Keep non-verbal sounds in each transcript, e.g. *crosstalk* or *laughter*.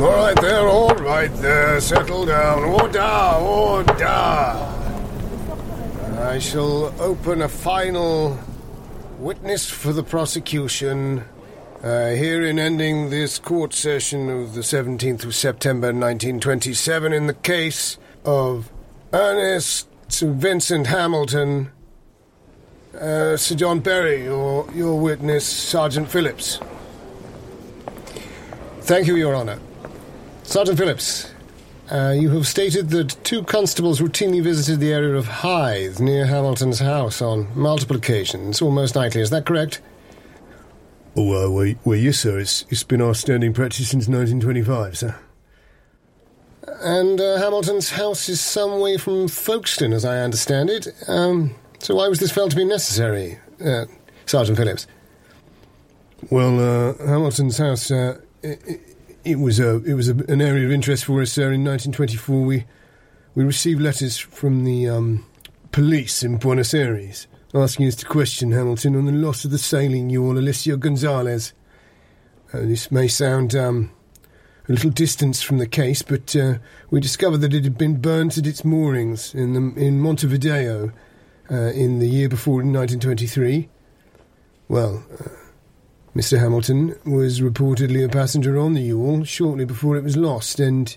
All right there, all right there. Settle down. Order, order. I shall open a final witness for the prosecution. Uh, herein ending this court session of the 17th of September 1927 in the case of Ernest Vincent Hamilton. Uh, Sir John Berry, your, your witness, Sergeant Phillips. Thank you, Your Honour. Sergeant Phillips, uh, you have stated that two constables routinely visited the area of Hythe near Hamilton's house on multiple occasions, almost nightly. Is that correct? Oh, uh, well, well, yes, sir. It's, it's been our standing practice since 1925, sir. And uh, Hamilton's house is some way from Folkestone, as I understand it. Um, so why was this felt to be necessary, uh, Sergeant Phillips? Well, uh, Hamilton's house, uh, it, was, a, it was a, an area of interest for us, sir. In 1924, we, we received letters from the um, police in Buenos Aires asking us to question Hamilton on the loss of the sailing yawl Alicia Gonzalez. Uh, this may sound um, a little distance from the case, but uh, we discovered that it had been burnt at its moorings in, the, in Montevideo uh, in the year before, in 1923. Well, uh, Mr. Hamilton was reportedly a passenger on the yawl shortly before it was lost, and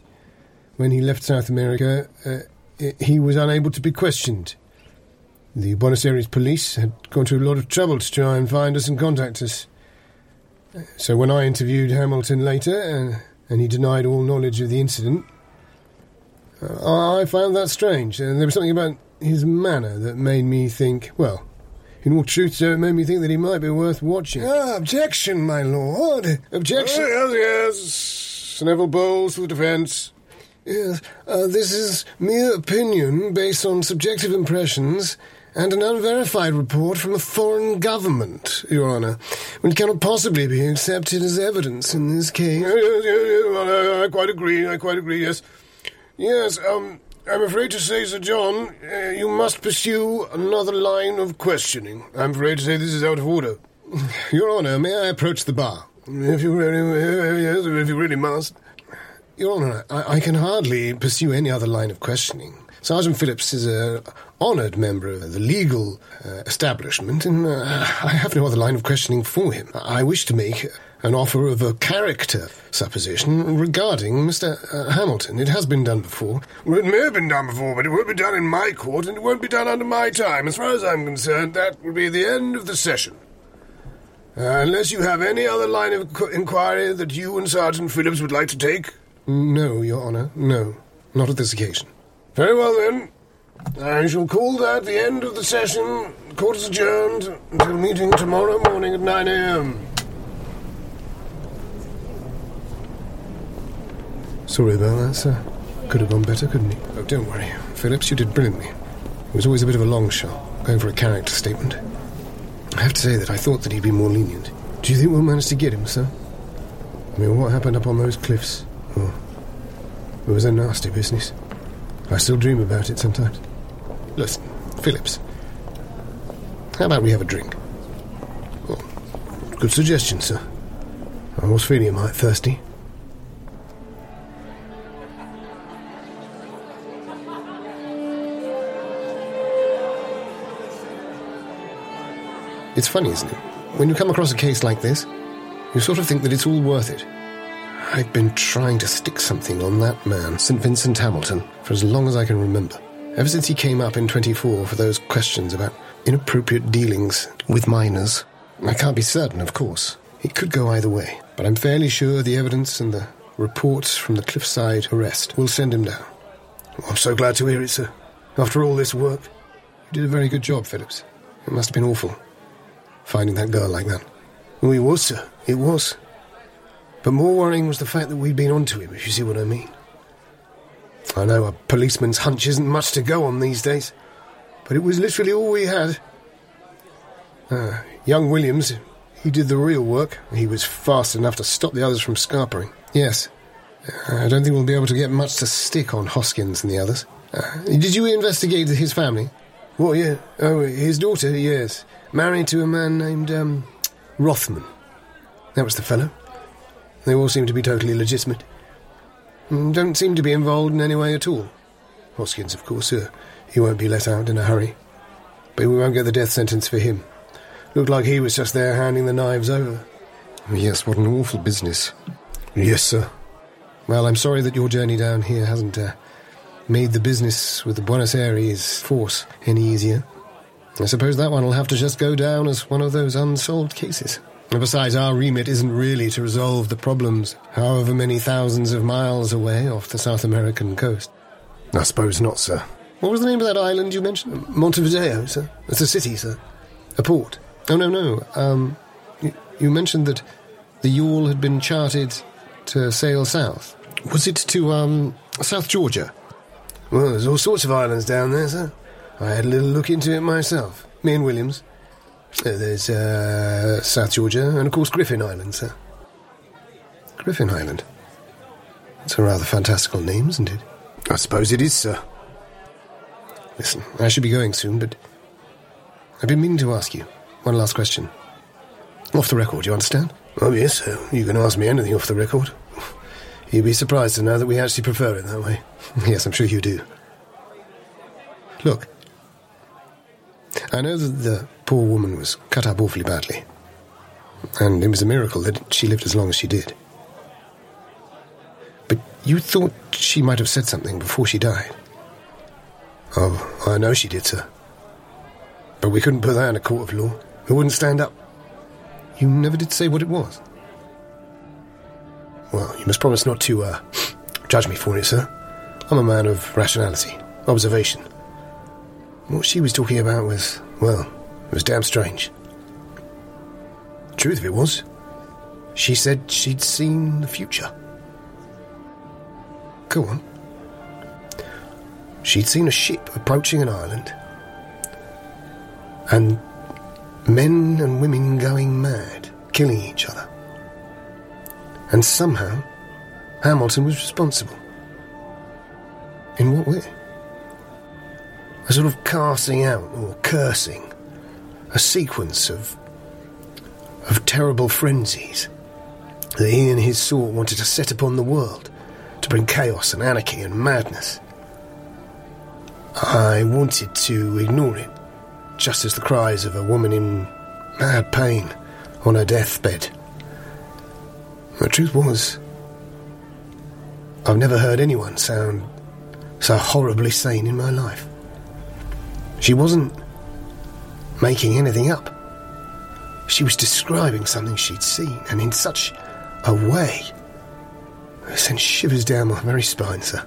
when he left South America, uh, he was unable to be questioned. The Buenos Aires police had gone to a lot of trouble to try and find us and contact us. So when I interviewed Hamilton later, uh, and he denied all knowledge of the incident, uh, I found that strange. And there was something about his manner that made me think, well, in all truth, sir, it made me think that he might be worth watching. Ah, objection, my lord. Objection. Oh, yes, yes. Neville Bowles for the defence. Yes, uh, this is mere opinion based on subjective impressions and an unverified report from a foreign government, Your Honour, which cannot possibly be accepted as evidence in this case. Yes, yes, yes, well, I, I quite agree, I quite agree, yes. Yes, um, I'm afraid to say, Sir John, uh, you must pursue another line of questioning. I'm afraid to say this is out of order. *laughs* Your Honour, may I approach the bar? If you really, *laughs* yes, if you really must. Your Honour, I, I can hardly pursue any other line of questioning. Sergeant Phillips is a honoured member of the legal uh, establishment, and uh, I have no other line of questioning for him. I wish to make an offer of a character supposition regarding Mr. Uh, Hamilton. It has been done before. Well, it may have been done before, but it won't be done in my court, and it won't be done under my time. As far as I'm concerned, that will be the end of the session. Uh, unless you have any other line of inquiry that you and Sergeant Phillips would like to take? No, Your Honour, no. Not at this occasion. Very well, then. I shall call that the end of the session. Court is adjourned until meeting tomorrow morning at 9 a.m. Sorry about that, sir. Could have gone better, couldn't he? Oh, don't worry. Phillips, you did brilliantly. It was always a bit of a long shot, going for a character statement. I have to say that I thought that he'd be more lenient. Do you think we'll manage to get him, sir? I mean, what happened up on those cliffs? Oh, it was a nasty business. I still dream about it sometimes. Listen, Phillips. How about we have a drink? Oh, good suggestion, sir. I was feeling a mite thirsty. It's funny, isn't it? When you come across a case like this, you sort of think that it's all worth it. I've been trying to stick something on that man, St. Vincent Hamilton, for as long as I can remember. Ever since he came up in 24 for those questions about inappropriate dealings with minors. I can't be certain, of course. It could go either way, but I'm fairly sure the evidence and the reports from the cliffside arrest will send him down. I'm so glad to hear it, sir. After all this work. You did a very good job, Phillips. It must have been awful, finding that girl like that. Oh, it was, sir. It was. But more worrying was the fact that we'd been onto him, if you see what I mean. I know a policeman's hunch isn't much to go on these days, but it was literally all we had. Uh, young Williams, he did the real work. He was fast enough to stop the others from scarpering. Yes. I don't think we'll be able to get much to stick on Hoskins and the others. Uh, did you investigate his family? Well, yeah. Oh, his daughter, yes. Married to a man named, um, Rothman. That was the fellow. They all seem to be totally legitimate. Mm, Don't seem to be involved in any way at all. Hoskins, of course, uh, he won't be let out in a hurry. But we won't get the death sentence for him. Looked like he was just there handing the knives over. Yes, what an awful business. Yes, sir. Well, I'm sorry that your journey down here hasn't uh, made the business with the Buenos Aires force any easier. I suppose that one will have to just go down as one of those unsolved cases. And besides, our remit isn't really to resolve the problems however many thousands of miles away off the South American coast. I suppose not, sir. What was the name of that island you mentioned? Montevideo, sir. It's a city, sir. A port. Oh, no, no. Um, you, you mentioned that the yawl had been charted to sail south. Was it to, um, South Georgia? Well, there's all sorts of islands down there, sir. I had a little look into it myself. Me and Williams. Uh, there's, uh, South Georgia and, of course, Griffin Island, sir. Griffin Island? It's a rather fantastical name, isn't it? I suppose it is, sir. Listen, I should be going soon, but I've been meaning to ask you one last question. Off the record, you understand? Oh, yes, sir. You can ask me anything off the record. You'd be surprised to know that we actually prefer it that way. *laughs* yes, I'm sure you do. Look, I know that the poor woman was cut up awfully badly, and it was a miracle that she lived as long as she did. But you thought she might have said something before she died. Oh, I know she did, sir. But we couldn't put that in a court of law. It wouldn't stand up. You never did say what it was. Well, you must promise not to, uh, judge me for it, sir. I'm a man of rationality, observation. What she was talking about was, well, it was damn strange. Truth of it was, she said she'd seen the future. Go on. She'd seen a ship approaching an island, and men and women going mad, killing each other. And somehow, Hamilton was responsible. In what way? A sort of casting out or cursing, a sequence of of terrible frenzies that he and his sort wanted to set upon the world to bring chaos and anarchy and madness. I wanted to ignore it, just as the cries of a woman in mad pain on her deathbed. The truth was, I've never heard anyone sound so horribly sane in my life. She wasn't making anything up. She was describing something she'd seen, and in such a way. Sent shivers down my very spine, sir.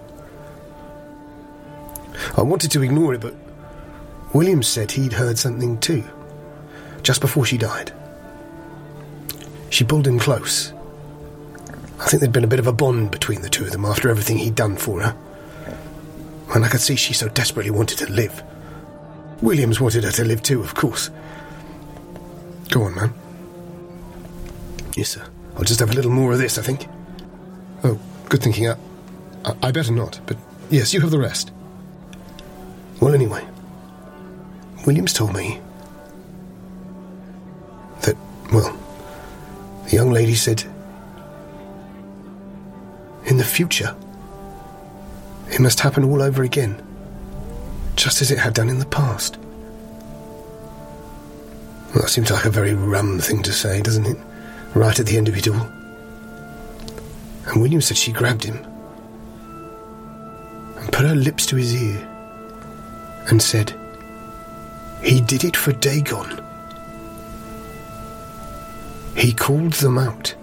I wanted to ignore it, but Williams said he'd heard something too, just before she died. She pulled him close. I think there'd been a bit of a bond between the two of them after everything he'd done for her. And I could see she so desperately wanted to live. Williams wanted her to live too, of course. Go on, man. Yes, sir. I'll just have a little more of this, I think. Oh, good thinking. I, I, I better not, but yes, you have the rest. Well, anyway, Williams told me that, well, the young lady said, in the future, it must happen all over again, just as it had done in the past. Well, that seems like a very rum thing to say, doesn't it? Right at the end of it all. And William said she grabbed him and put her lips to his ear and said, He did it for Dagon. He called them out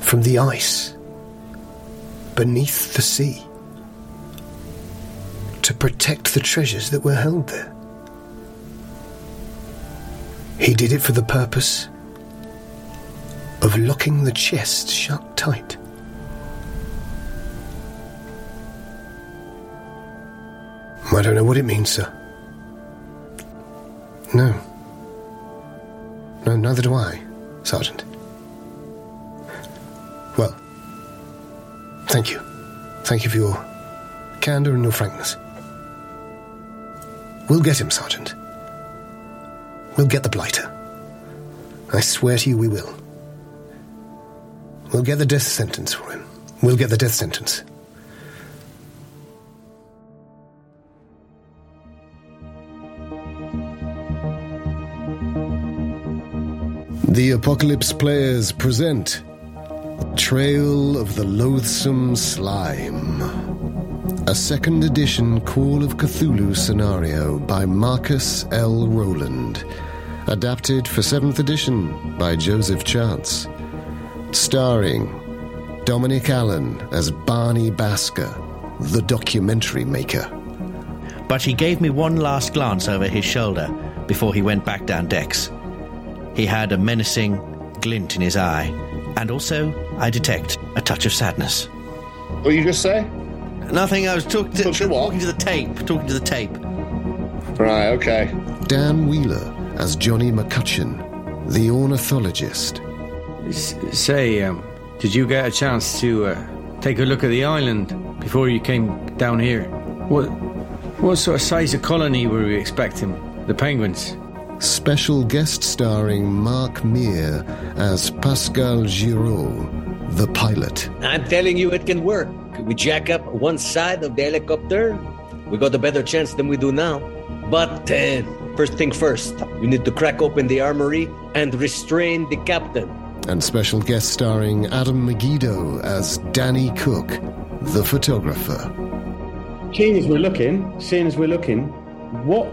from the ice beneath the sea to protect the treasures that were held there. He did it for the purpose of locking the chest shut tight. I don't know what it means, sir. No. No, neither do I, Sergeant. Well, thank you. Thank you for your candour and your frankness. We'll get him, Sergeant. We'll get the blighter. I swear to you we will. We'll get the death sentence for him. we'll get the death sentence. The Apocalypse Players present Trail of the Loathsome Slime. A second edition Call of Cthulhu scenario by Marcus L. Rowland. Adapted for 7th edition by Joseph Chance. Starring Dominic Allen as Barney Basker, the documentary maker. But he gave me one last glance over his shoulder before he went back down decks. He had a menacing glint in his eye, and also I detect a touch of sadness. What you just say? Nothing. I was talk- to, Touch of what? talking to the tape. Talking to the tape. Right, okay. Dan Wheeler as Johnny McCutcheon, the ornithologist. S- say, um, did you get a chance to uh, take a look at the island before you came down here? What, what sort of size of colony were we expecting? The penguins? Special guest starring Mark Meer as Pascal Giraud, the pilot. I'm telling you, it can work. We jack up one side of the helicopter, we got a better chance than we do now. But uh, first thing first, we need to crack open the armory and restrain the captain. And special guest starring Adam Meggido as Danny Cook, the photographer. Seeing as we're looking, seeing as we're looking, what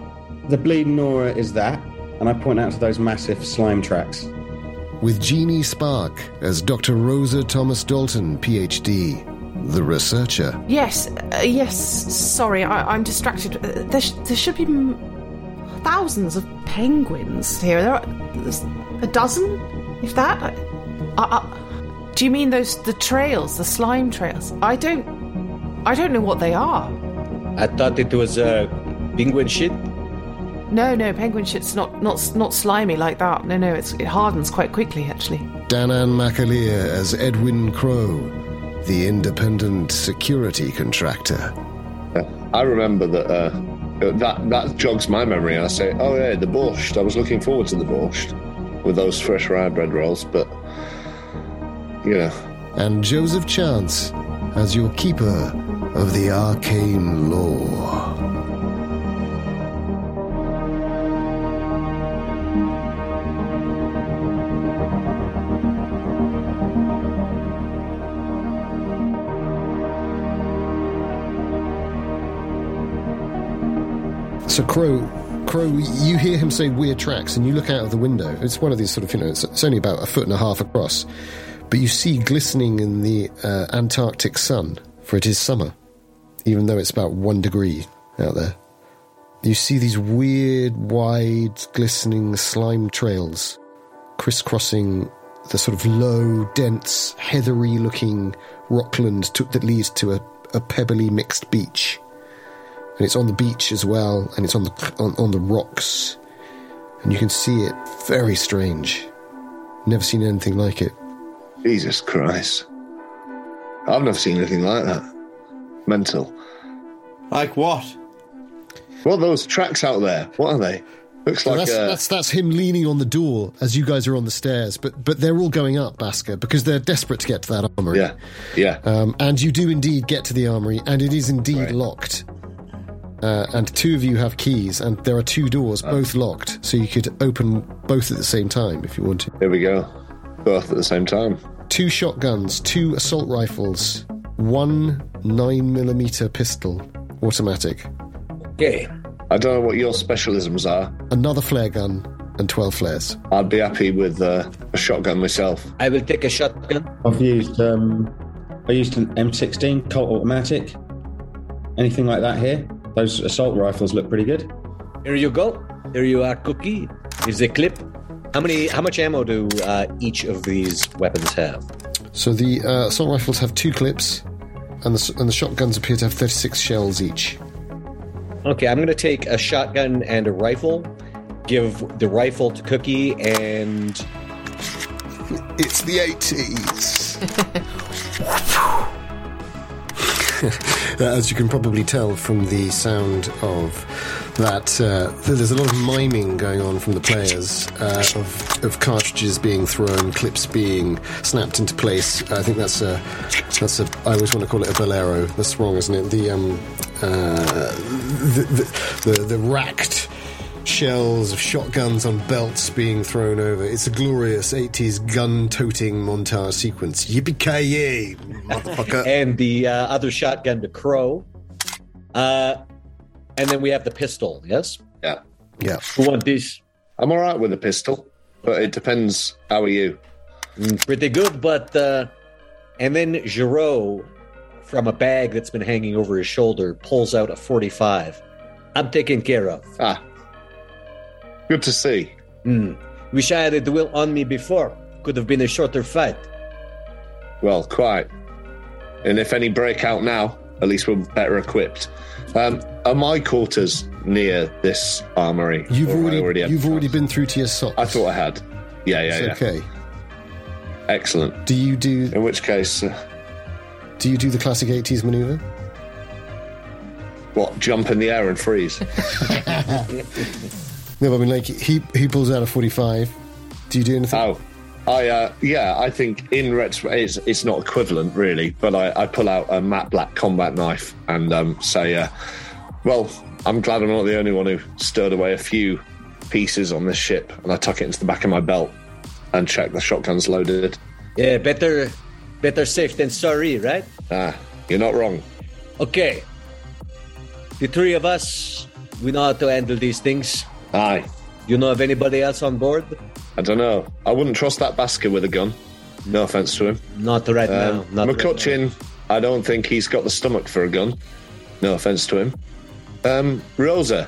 the bleeding Nora is that? And I point out to those massive slime tracks. With Jeany Spark as Dr. Rosa Thomas Dalton, PhD, the researcher. Yes, uh, yes. Sorry, I, I'm distracted. Uh, there, sh- there should be m- thousands of penguins here. There are a dozen, if that. I, I, I, do you mean those the trails, the slime trails? I don't. I don't know what they are. I thought it was uh, penguin shit. No, no, penguin shit's not not not slimy like that. No, no, it's, it hardens quite quickly actually. Danann McAleer as Edwin Crowe, the independent security contractor. I remember that uh, that that jogs my memory. I say, oh yeah, the borscht. I was looking forward to the borscht with those fresh rye bread rolls, but you know, And Joseph Chance as your keeper of the arcane lore. So Crowe, Crowe, you hear him say weird tracks, and you look out of the window. It's one of these sort of, you know, it's, it's only about a foot and a half across, but you see glistening in the uh, Antarctic sun, for it is summer, even though it's about one degree out there. You see these weird, wide, glistening slime trails crisscrossing the sort of low, dense, heathery-looking rockland to, that leads to a, a pebbly mixed beach and it's on the beach as well, and it's on the on, on the rocks, and you can see it. Very strange. Never seen anything like it. Jesus Christ, I've never seen anything like that. Mental. Like what? What are those tracks out there? What are they? Looks like that's, uh, that's that's him leaning on the door as you guys are on the stairs, but but they're all going up, Basker, because they're desperate to get to that armory. yeah, yeah. Um, and you do indeed get to the armory, and it is indeed Right. locked. Uh, and two of you have keys, and there are two doors, both locked, so you could open both at the same time if you wanted. Here we go. Both at the same time. two shotguns, two assault rifles, one 9mm pistol, automatic, Okay. I don't know what your specialisms are. another flare gun, and 12 flares. I'd be happy with uh, a shotgun myself. I will take a shotgun. I've used um, I used an M16 Colt automatic. Anything like that here? Those assault rifles look pretty good. Here you go. Here you are, Cookie. Here's the clip. How many? How much ammo do uh, each of these weapons have? So the uh, assault rifles have two clips, and the, and the shotguns appear to have 36 shells each. Okay, I'm gonna take a shotgun and a rifle. Give the rifle to Cookie and It's the 80s. *laughs* *laughs* As you can probably tell from the sound of that, uh, there's a lot of miming going on from the players uh, of, of cartridges being thrown, clips being snapped into place. I think that's a that's a. I always want to call it a bolero. That's wrong, isn't it? The um, uh, the, the, the the racked shells of shotguns on belts being thrown over. It's a glorious 80s gun toting montage sequence. Yippee ki motherfucker. *laughs* and the uh, other shotgun, to Crowe. Uh, and then we have the pistol. Yes. Yeah. yeah. Who want this? I'm all right with a pistol, but it depends. How are you? Mm, pretty good, but uh, and then Giraud, from a bag that's been hanging over his shoulder, pulls out a 45. I'm taken care of. Ah, good to see. Hmm. Wish I had a duel on me before. Could have been a shorter fight. Well, quite. And if any break out now, at least we're better equipped. Um, are my quarters near this armory? You've Or have I already you've already been through to your socks. I thought I had. Yeah, yeah, It's yeah. okay. Excellent. Do you do In which case, uh, do you do the classic 80s maneuver? what? Jump in the air and freeze? *laughs* *laughs* No, but I mean, like he he pulls out a 45. Do you do anything? Oh, I uh, yeah, I think in retro, it's, it's not equivalent really, but I, I pull out a matte black combat knife and um, say, uh, "Well, I'm glad I'm not the only one who stirred away a few pieces on this ship," and I tuck it into the back of my belt and check the shotgun's loaded. Yeah, better, better safe than sorry, right? Ah, you're not wrong. Okay. The three of us, we know how to handle these things. Aye, You know of anybody else on board? I don't know. I wouldn't trust that Basker with a gun. No offense to him. Not right now. Um, Not right McCutcheon, I don't think he's got the stomach for a gun. No offense to him. Um, Rosa,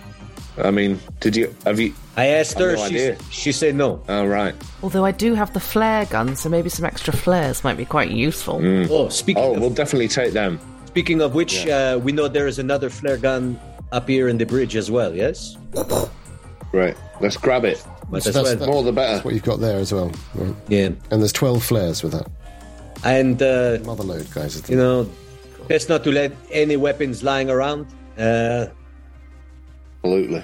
I mean, did you have you? I asked her. No she, she said no. Oh right. Although I do have the flare gun, so maybe some extra flares might be quite useful. Oh, speaking Oh, of we'll definitely take them. speaking of which, uh, we know there is another flare gun up here in the bridge as well. Yes, *laughs* Right, let's grab it. but So as that's- More the better. That's what you've got there as well. Right. Yeah, And there's 12 flares with that. and uh, Mother load, guys. you know, best not to let any weapons lying around. Uh, Absolutely.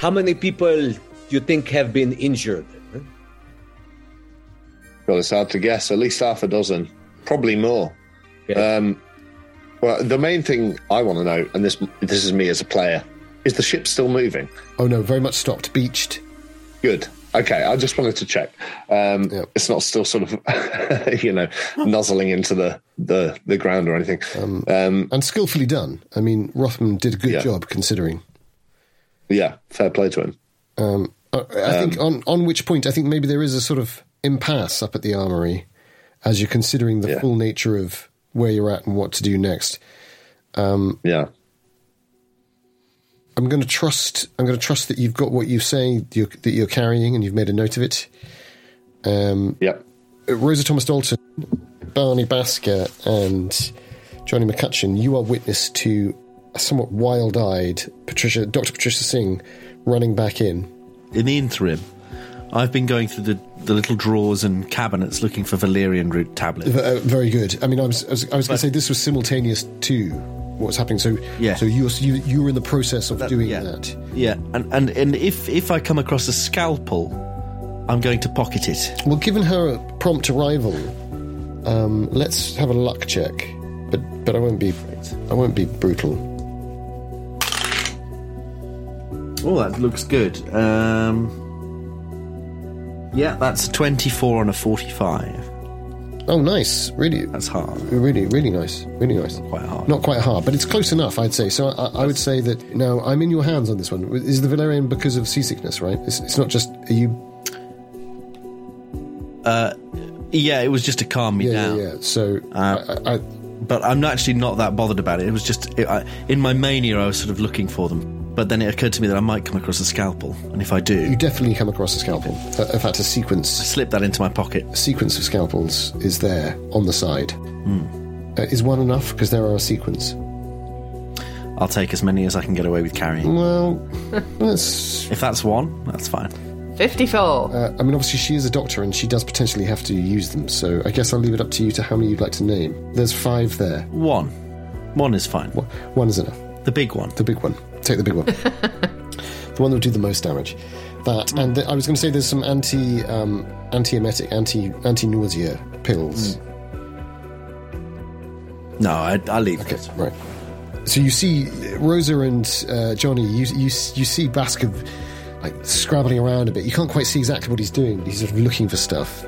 how many people do you think have been injured? Well, it's hard to guess. At least half a dozen, probably more. Okay. Um, well, the main thing I want to know, and this this is me as a player, is the ship still moving? Oh no, very much stopped, beached. Good. Okay, I just wanted to check. Um, Yep. It's not still sort of, *laughs* you know, nuzzling into the, the, the ground or anything. Um, And skillfully done. I mean, Rothman did a good Yeah. job considering. yeah, fair play to him. Um, I, I think on, on which point, I think maybe there is a sort of impasse up at the armory as you're considering the Yeah. full nature of where you're at and what to do next. Yeah. I'm going to trust. I'm going to trust that you've got what you say you're, that you're carrying, and you've made a note of it. Um, Yep. Rosa Thomas Dalton, Barney Basker, and Johnny McCutcheon, you are witness to a somewhat wild-eyed Patricia, Dr. Patricia Singh, running back in. In the interim, I've been going through the, the little drawers and cabinets looking for Valerian root tablets. Uh, very good. I mean, I was, I was, was going to say this was simultaneous to what's happening. So, Yeah. So you're you you were in the process of doing yeah. that. Yeah, and, and, and if, if I come across a scalpel, I'm going to pocket it. Well, given her prompt arrival, um, let's have a luck check. But but I won't be I won't be brutal. Oh, that looks good. Um, yeah, that's a 24 on a 45. Oh, nice. Really, That's hard. really, really nice. Really nice. Quite hard. Not quite hard, but it's close enough, I'd say. So I, I would say that now I'm in your hands on this one. Is the Valerian because of seasickness, right? It's, it's not just are you. Yeah, it was just to calm me Yeah, down. yeah, yeah. So Uh, I, I, But I'm actually not that bothered about it. It was just it, I, in my mania, I was sort of looking for them. But then it occurred to me that I might come across a scalpel, and if I do, you definitely come across a scalpel. Uh, In fact, a sequence slip that into my pocket. a sequence of scalpels is there on the side. Hmm. Uh, is one enough? Because there are a sequence. I'll take as many as I can get away with carrying. Well, *laughs* that's. If that's one, that's fine. 54. Uh, I mean, obviously, she is a doctor and she does potentially have to use them, so I guess I'll leave it up to you to how many you'd like to name. There's five there. One. One is fine. One, one is enough. The big one. The big one. Take the big one. *laughs* the one that will do the most damage. That and th- I was going to say there's some anti um, anti-emetic, anti anti nausea pills. No, I, I'll leave Okay, it. right. So you see Rosa and uh, Johnny. You you you see Basker like scrabbling around a bit. You can't quite see exactly what he's doing. But he's sort of looking for stuff,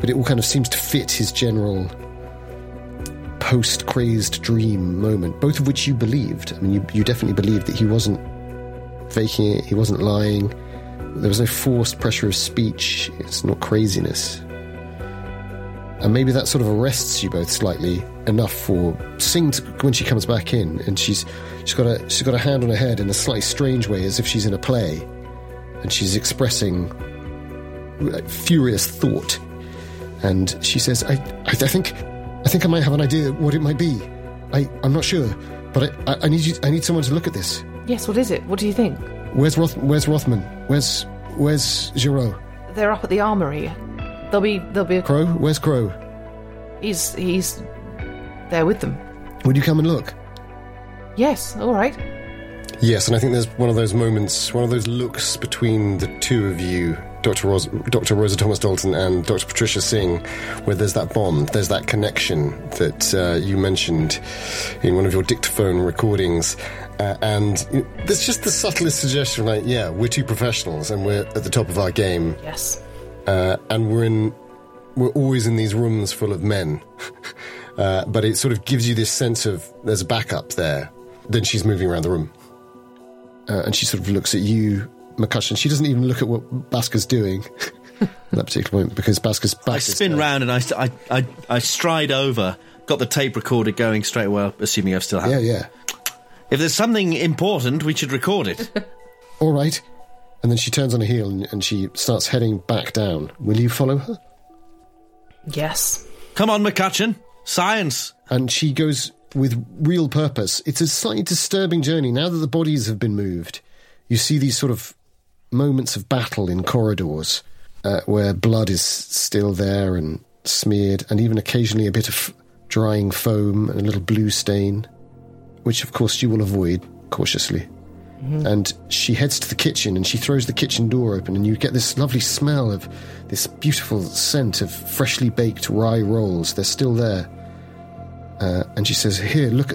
but it all kind of seems to fit his general post-crazed dream moment. Both of which you believed. I mean, you you definitely believed that he wasn't faking it. He wasn't lying. There was no forced pressure of speech. It's not craziness. And maybe that sort of arrests you both slightly enough for Singh to, when she comes back in, and she's she's got a she's got a hand on her head in a slightly strange way, as if she's in a play, and she's expressing like, furious thought. And she says, I, I, I think I think I might have an idea what it might be. I I'm not sure, but I, I, I need you I need someone to look at this. Yes, what is it? What do you think? Where's Roth, Where's Rothman? Where's Where's Giraud? They're up at the armory. They'll be there'll be a Crowe? Where's Crowe? he's he's there with them. Would you come and look? Yes, all right. Yes, and I think there's one of those moments, one of those looks between the two of you, Dr. Ros- Dr. Rosa Thomas Dalton and Dr. Patricia Singh, where there's that bond, there's that connection that uh, you mentioned in one of your dictaphone recordings. Uh, and you know, there's just the subtlest suggestion, like, yeah, we're two professionals and we're at the top of our game, Yes. uh, and we're in, we're always in these rooms full of men. *laughs* uh, but it sort of gives you this sense of there's a backup there. Then she's moving around the room. uh, and she sort of looks at you, McCutcheon. She doesn't even look at what Basker's doing *laughs* at that particular point because Basker's back. I spin there. round and I, I, I, I stride over, got the tape recorder going straight away, assuming I've still have Yeah, it. yeah. If there's something important, we should record it. *laughs* All right. And then she turns on her heel and, and she starts heading back down. Will you follow her? Yes. Come on, McCutcheon. Science. And she goes with real purpose. It's a slightly disturbing journey. Now that the bodies have been moved, you see these sort of moments of battle in corridors uh, where blood is still there and smeared, and even occasionally a bit of drying foam and a little blue stain, which of course you will avoid cautiously. And she heads to the kitchen and she throws the kitchen door open, and you get this lovely smell of this beautiful scent of freshly baked rye rolls. They're still there. Uh, and she says, "Here, look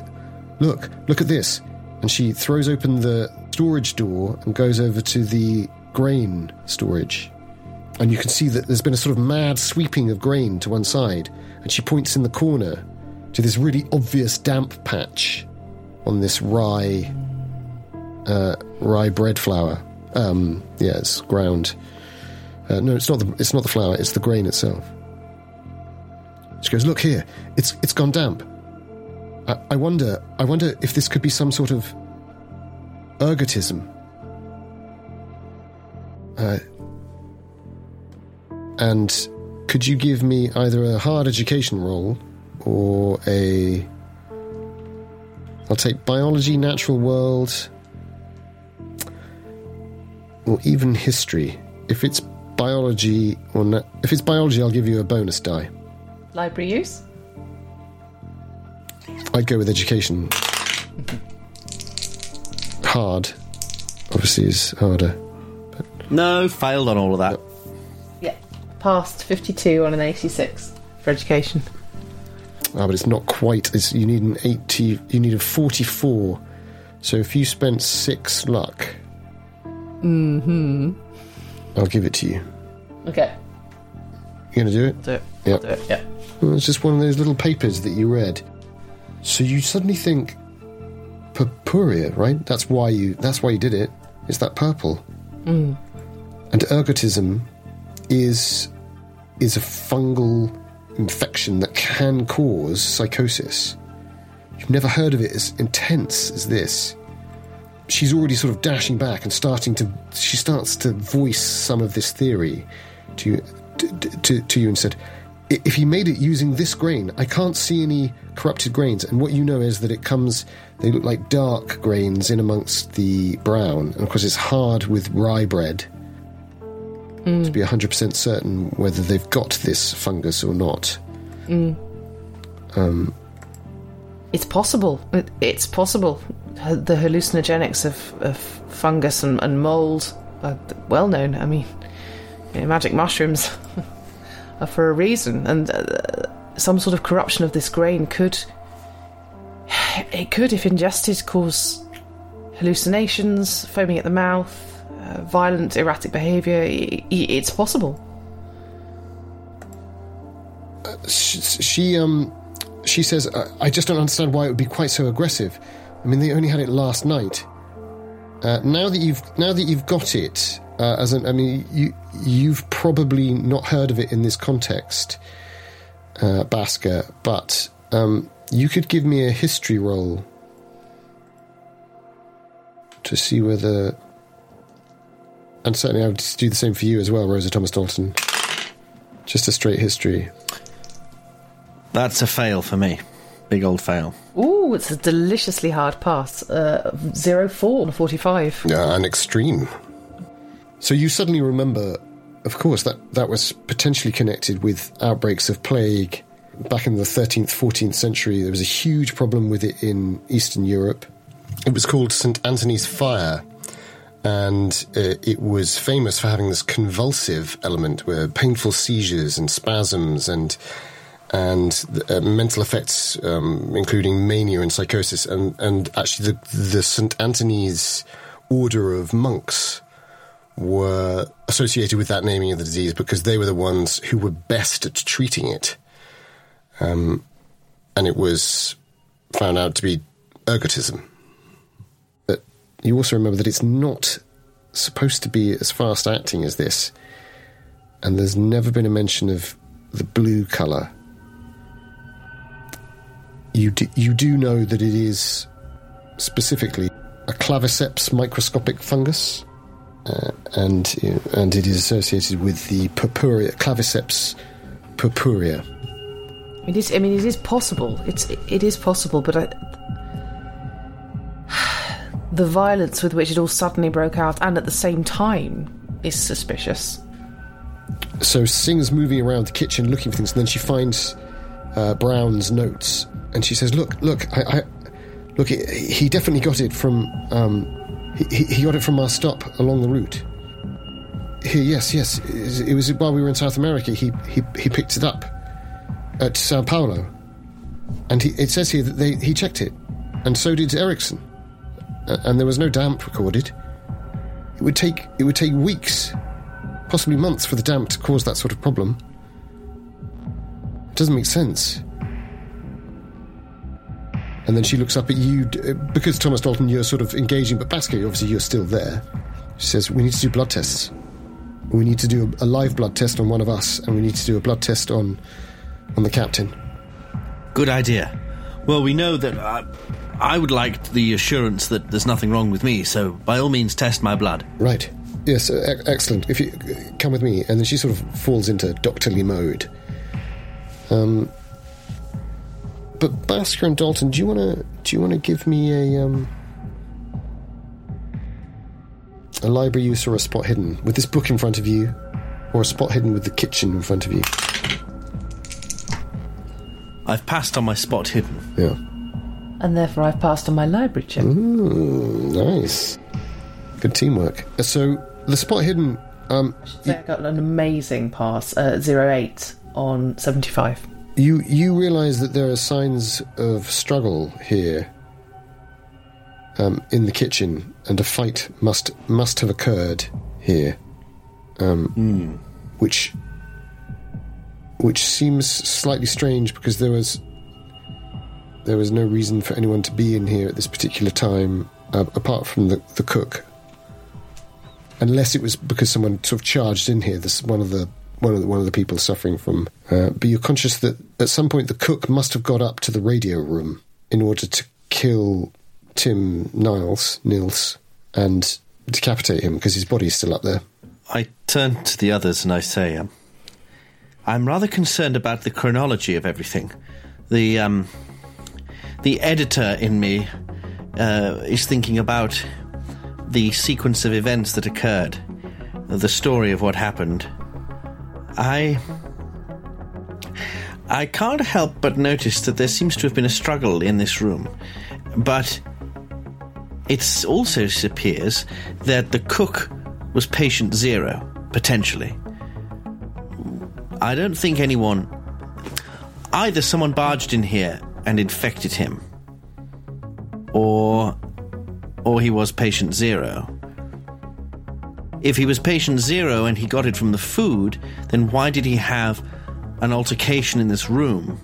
look, look at this." And she throws open the storage door and goes over to the grain storage. And you can see that there's been a sort of mad sweeping of grain to one side. And she points in the corner to this really obvious damp patch on this rye, uh, rye bread flour. Um, yeah, it's ground. Uh, no, it's not the it's not the flour. It's the grain itself. She goes, "Look here, it's it's gone damp. I, I wonder, I wonder if this could be some sort of ergotism. Uh, and could you give me either a hard education roll or a? I'll take biology, natural world, or even history. If it's biology or na- if it's biology, I'll give you a bonus die. Library use? I'd go with education. *laughs* Hard, obviously, is harder. No, failed on all of that. Yeah. Passed 52 on an 86 for education. Ah, but it's not quite. It's, you need an eighty. You need a forty-four. So if you spent six luck, mm-hmm. I'll give it to you. Okay. You gonna do it? Do it. Yep. Do it. Yeah. Well, it's just one of those little papers that you read. So you suddenly think purpurea, right? That's why you. That's why you did it. It's that purple. Mm. And ergotism is is a fungal infection that can cause psychosis. You've never heard of it as intense as this. She's already sort of dashing back and starting to. She starts to voice some of this theory to to, to, to you and said, if he made it using this grain, I can't see any corrupted grains. And what you know is that it comes, they look like dark grains in amongst the brown. And of course, it's hard with rye bread to be 100% certain whether they've got this fungus or not. Um, It's possible. It's possible. The hallucinogenics of, of fungus and, and mold are well known. I mean, magic mushrooms *laughs* are for a reason, and uh, some sort of corruption of this grain could. It could, if ingested, cause hallucinations, foaming at the mouth, uh, violent, erratic behaviour. It's possible. she, she um she says I, I just don't understand why it would be quite so aggressive. I mean, they only had it last night. Uh, now that you've now that you've got it, uh, as an, I mean, you you've probably not heard of it in this context, uh, Basker, but um, you could give me a history roll to see whether, and certainly I would do the same for you as well, Rosa Thomas Dalton. Just a straight history. That's a fail for me. Big old fail. Ooh, it's a deliciously hard pass. Uh, zero four on forty-five. Yeah, an extreme. So you suddenly remember, of course, that that was potentially connected with outbreaks of plague back in the 13th, 14th century. There was a huge problem with it in Eastern Europe. It was called St. Anthony's Fire, and uh, it was famous for having this convulsive element where painful seizures and spasms and and uh, mental effects, um, including mania and psychosis, and, and actually the, the St. Anthony's order of monks were associated with that naming of the disease because they were the ones who were best at treating it. Um, and it was found out to be ergotism. But you also remember that it's not supposed to be as fast acting as this, and there's never been a mention of the blue colour you you do know that it is specifically a claviceps microscopic fungus, uh, and and it is associated with the purpurea claviceps purpurea. It is. I mean, it is possible. It's. It is possible, but I, *sighs* the violence with which it all suddenly broke out, and at the same time, is suspicious. So Singh's moving around the kitchen looking for things, and then she finds uh, Brown's notes, and she says, "Look, look, I, I look. He, he, definitely got it from. Um, he, he got it from our stop along the route. Here, yes, yes. It was while we were in South America. He he he picked it up at Sao Paulo, and he, it says here that they he checked it, and so did Ericsson, and there was no damp recorded. It would take it would take weeks, possibly months, for the damp to cause that sort of problem. It doesn't make sense. And then she looks up at you uh, because Thomas Dalton, you're sort of engaging, but Basker, obviously, you're still there. She says, "We need to do blood tests. We need to do a, live blood test on one of us, and we need to do a blood test on on the captain." Good idea. Well, we know that uh, I would like the assurance that there's nothing wrong with me, so by all means, test my blood. Right. Yes, uh, excellent. If you uh, come with me, and then she sort of falls into doctorly mode. Um, but Basker and Dalton, do you want to do you want to give me a um, a library use or a spot hidden with this book in front of you, or a spot hidden with the kitchen in front of you? I've passed on my spot hidden. Yeah. And therefore, I've passed on my library check. Ooh, nice. Good teamwork. Uh, So the spot hidden. Um, So I got an amazing pass, uh, zero eight on seventy five. You you realise that there are signs of struggle here um, in the kitchen, and a fight must must have occurred here, um, which which seems slightly strange because there was there was no reason for anyone to be in here at this particular time, uh, apart from the the cook, unless it was because someone sort of charged in here. This one of the one of the, one of the people suffering from. Uh, but you're conscious that at some point the cook must have got up to the radio room in order to kill Tim Niles, Nils, and decapitate him because his body's still up there. I turn to the others and I say, um, I'm rather concerned about the chronology of everything. The um, the editor in me uh, is thinking about the sequence of events that occurred, the story of what happened. I I can't help but notice that there seems to have been a struggle in this room. But it also appears that the cook was patient zero, potentially. I don't think anyone. Either someone barged in here and infected him, or. or he was patient zero. If he was patient zero and he got it from the food, then why did he have an altercation in this room?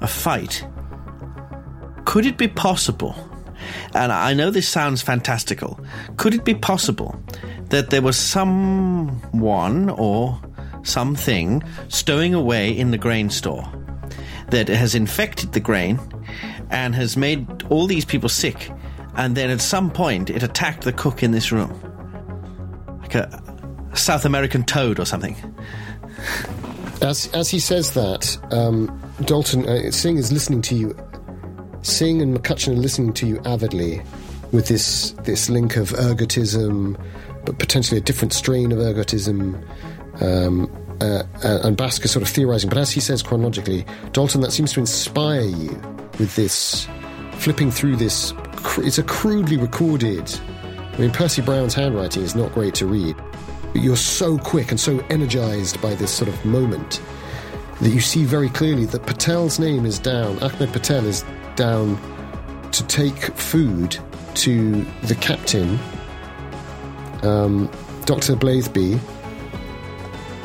A fight? Could it be possible? And I know this sounds fantastical. Could it be possible that there was someone or something stowing away in the grain store that has infected the grain and has made all these people sick, and then at some point it attacked the cook in this room? Like a South American toad or something. As as he says that, um, Dalton uh, Singh is listening to you. Singh and McCutcheon are listening to you avidly, with this this link of ergotism, but potentially a different strain of ergotism. Um, uh, uh, and Basker sort of theorizing, but as he says chronologically, Dalton, that seems to inspire you with this flipping through this. It's a crudely recorded. I mean, Percy Brown's handwriting is not great to read, but you're so quick and so energized by this sort of moment that you see very clearly that Patel's name is down. Ahmed Patel is down to take food to the captain, um, Dr. Blatheby,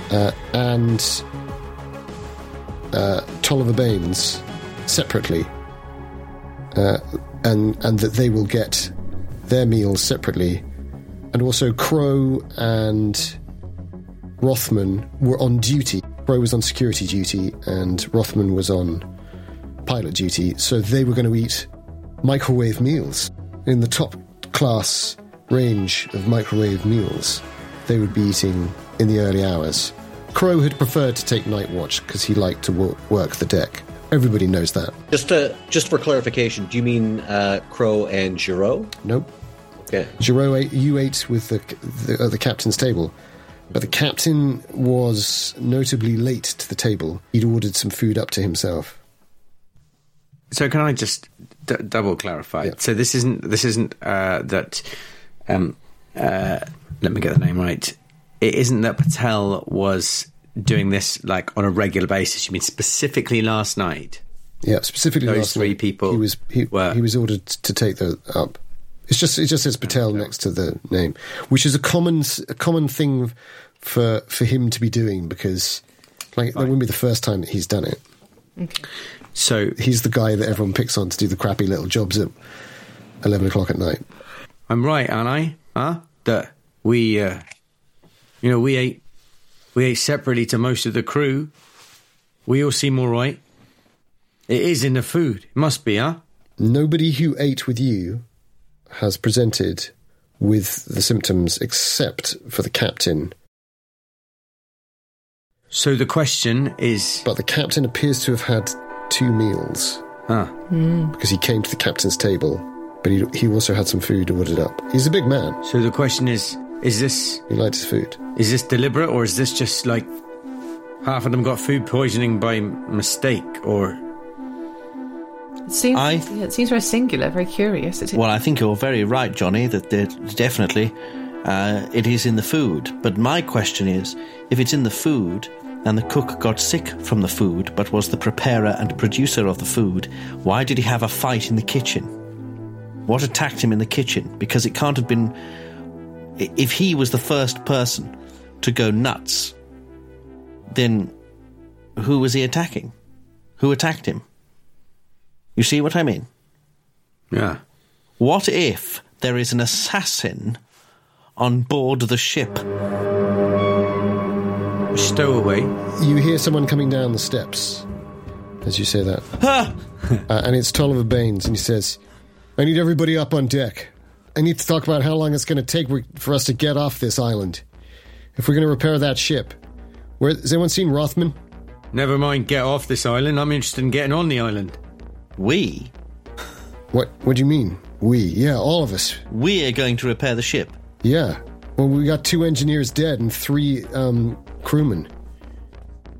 uh, and uh, Tolliver Baines separately, uh, and and that they will get their meals separately, and also Crowe and Rothman were on duty. Crowe was on security duty, and Rothman was on pilot duty, so they were going to eat microwave meals in the top class range of microwave meals. They would be eating in the early hours. Crowe had preferred to take night watch because he liked to wo- work the deck. Everybody knows that. Just to, just for clarification, do you mean uh, Crowe and Giraud? Nope. Okay. Giraud ate, you ate with the the, uh, the captain's table, but the captain was notably late to the table. He'd ordered some food up to himself. So can I just d- double clarify? Yeah. So this isn't this isn't uh, that. Um, uh, let me get the name right. It isn't that Patel was doing this like on a regular basis. You mean specifically last night? Yeah, specifically Those last three night, people He was he, were- he was ordered to take the up. It's just it just says Patel next to the name, which is a common s- a common thing for for him to be doing because like that wouldn't be the first time that he's done it. So He's the guy that everyone picks on to do the crappy little jobs at eleven o'clock at night. I'm right, aren't I? Huh? That we, uh, you know, we ate we ate separately to most of the crew. We all seem all right. It is in the food. It must be, huh? Nobody who ate with you has presented with the symptoms except for the captain. So the question is, But the captain appears to have had two meals huh? Hmm. because he came to the captain's table, but he, he also had some food and ordered up. He's a big man. So the question is, is this He liked his food. is this deliberate or is this just like half of them got food poisoning by mistake or It seems, I- yeah, it seems very singular, very curious. It, Well, I think you're very right, Johnny, that definitely uh, it is in the food. But my question is if it's in the food and the cook got sick from the food but was the preparer and producer of the food, why did he have a fight in the kitchen? What attacked him in the kitchen? Because it can't have been. If he was the first person to go nuts, then who was he attacking? Who attacked him? You see what I mean? yeah? What if there is an assassin on board the ship? Stowaway. You hear someone coming down the steps as you say that. Ah! *laughs* Uh, and it's Tolliver Baines, and he says, I need everybody up on deck. I need to talk about how long it's going to take for us to get off this island. If we're going to repair that ship. Where, has anyone seen Rothman? Never mind, get off this island. I'm interested in getting on the island. We? What, what do you mean? We? Yeah, all of us. We're going to repair the ship. Yeah. Well, we got two engineers dead and three um, crewmen.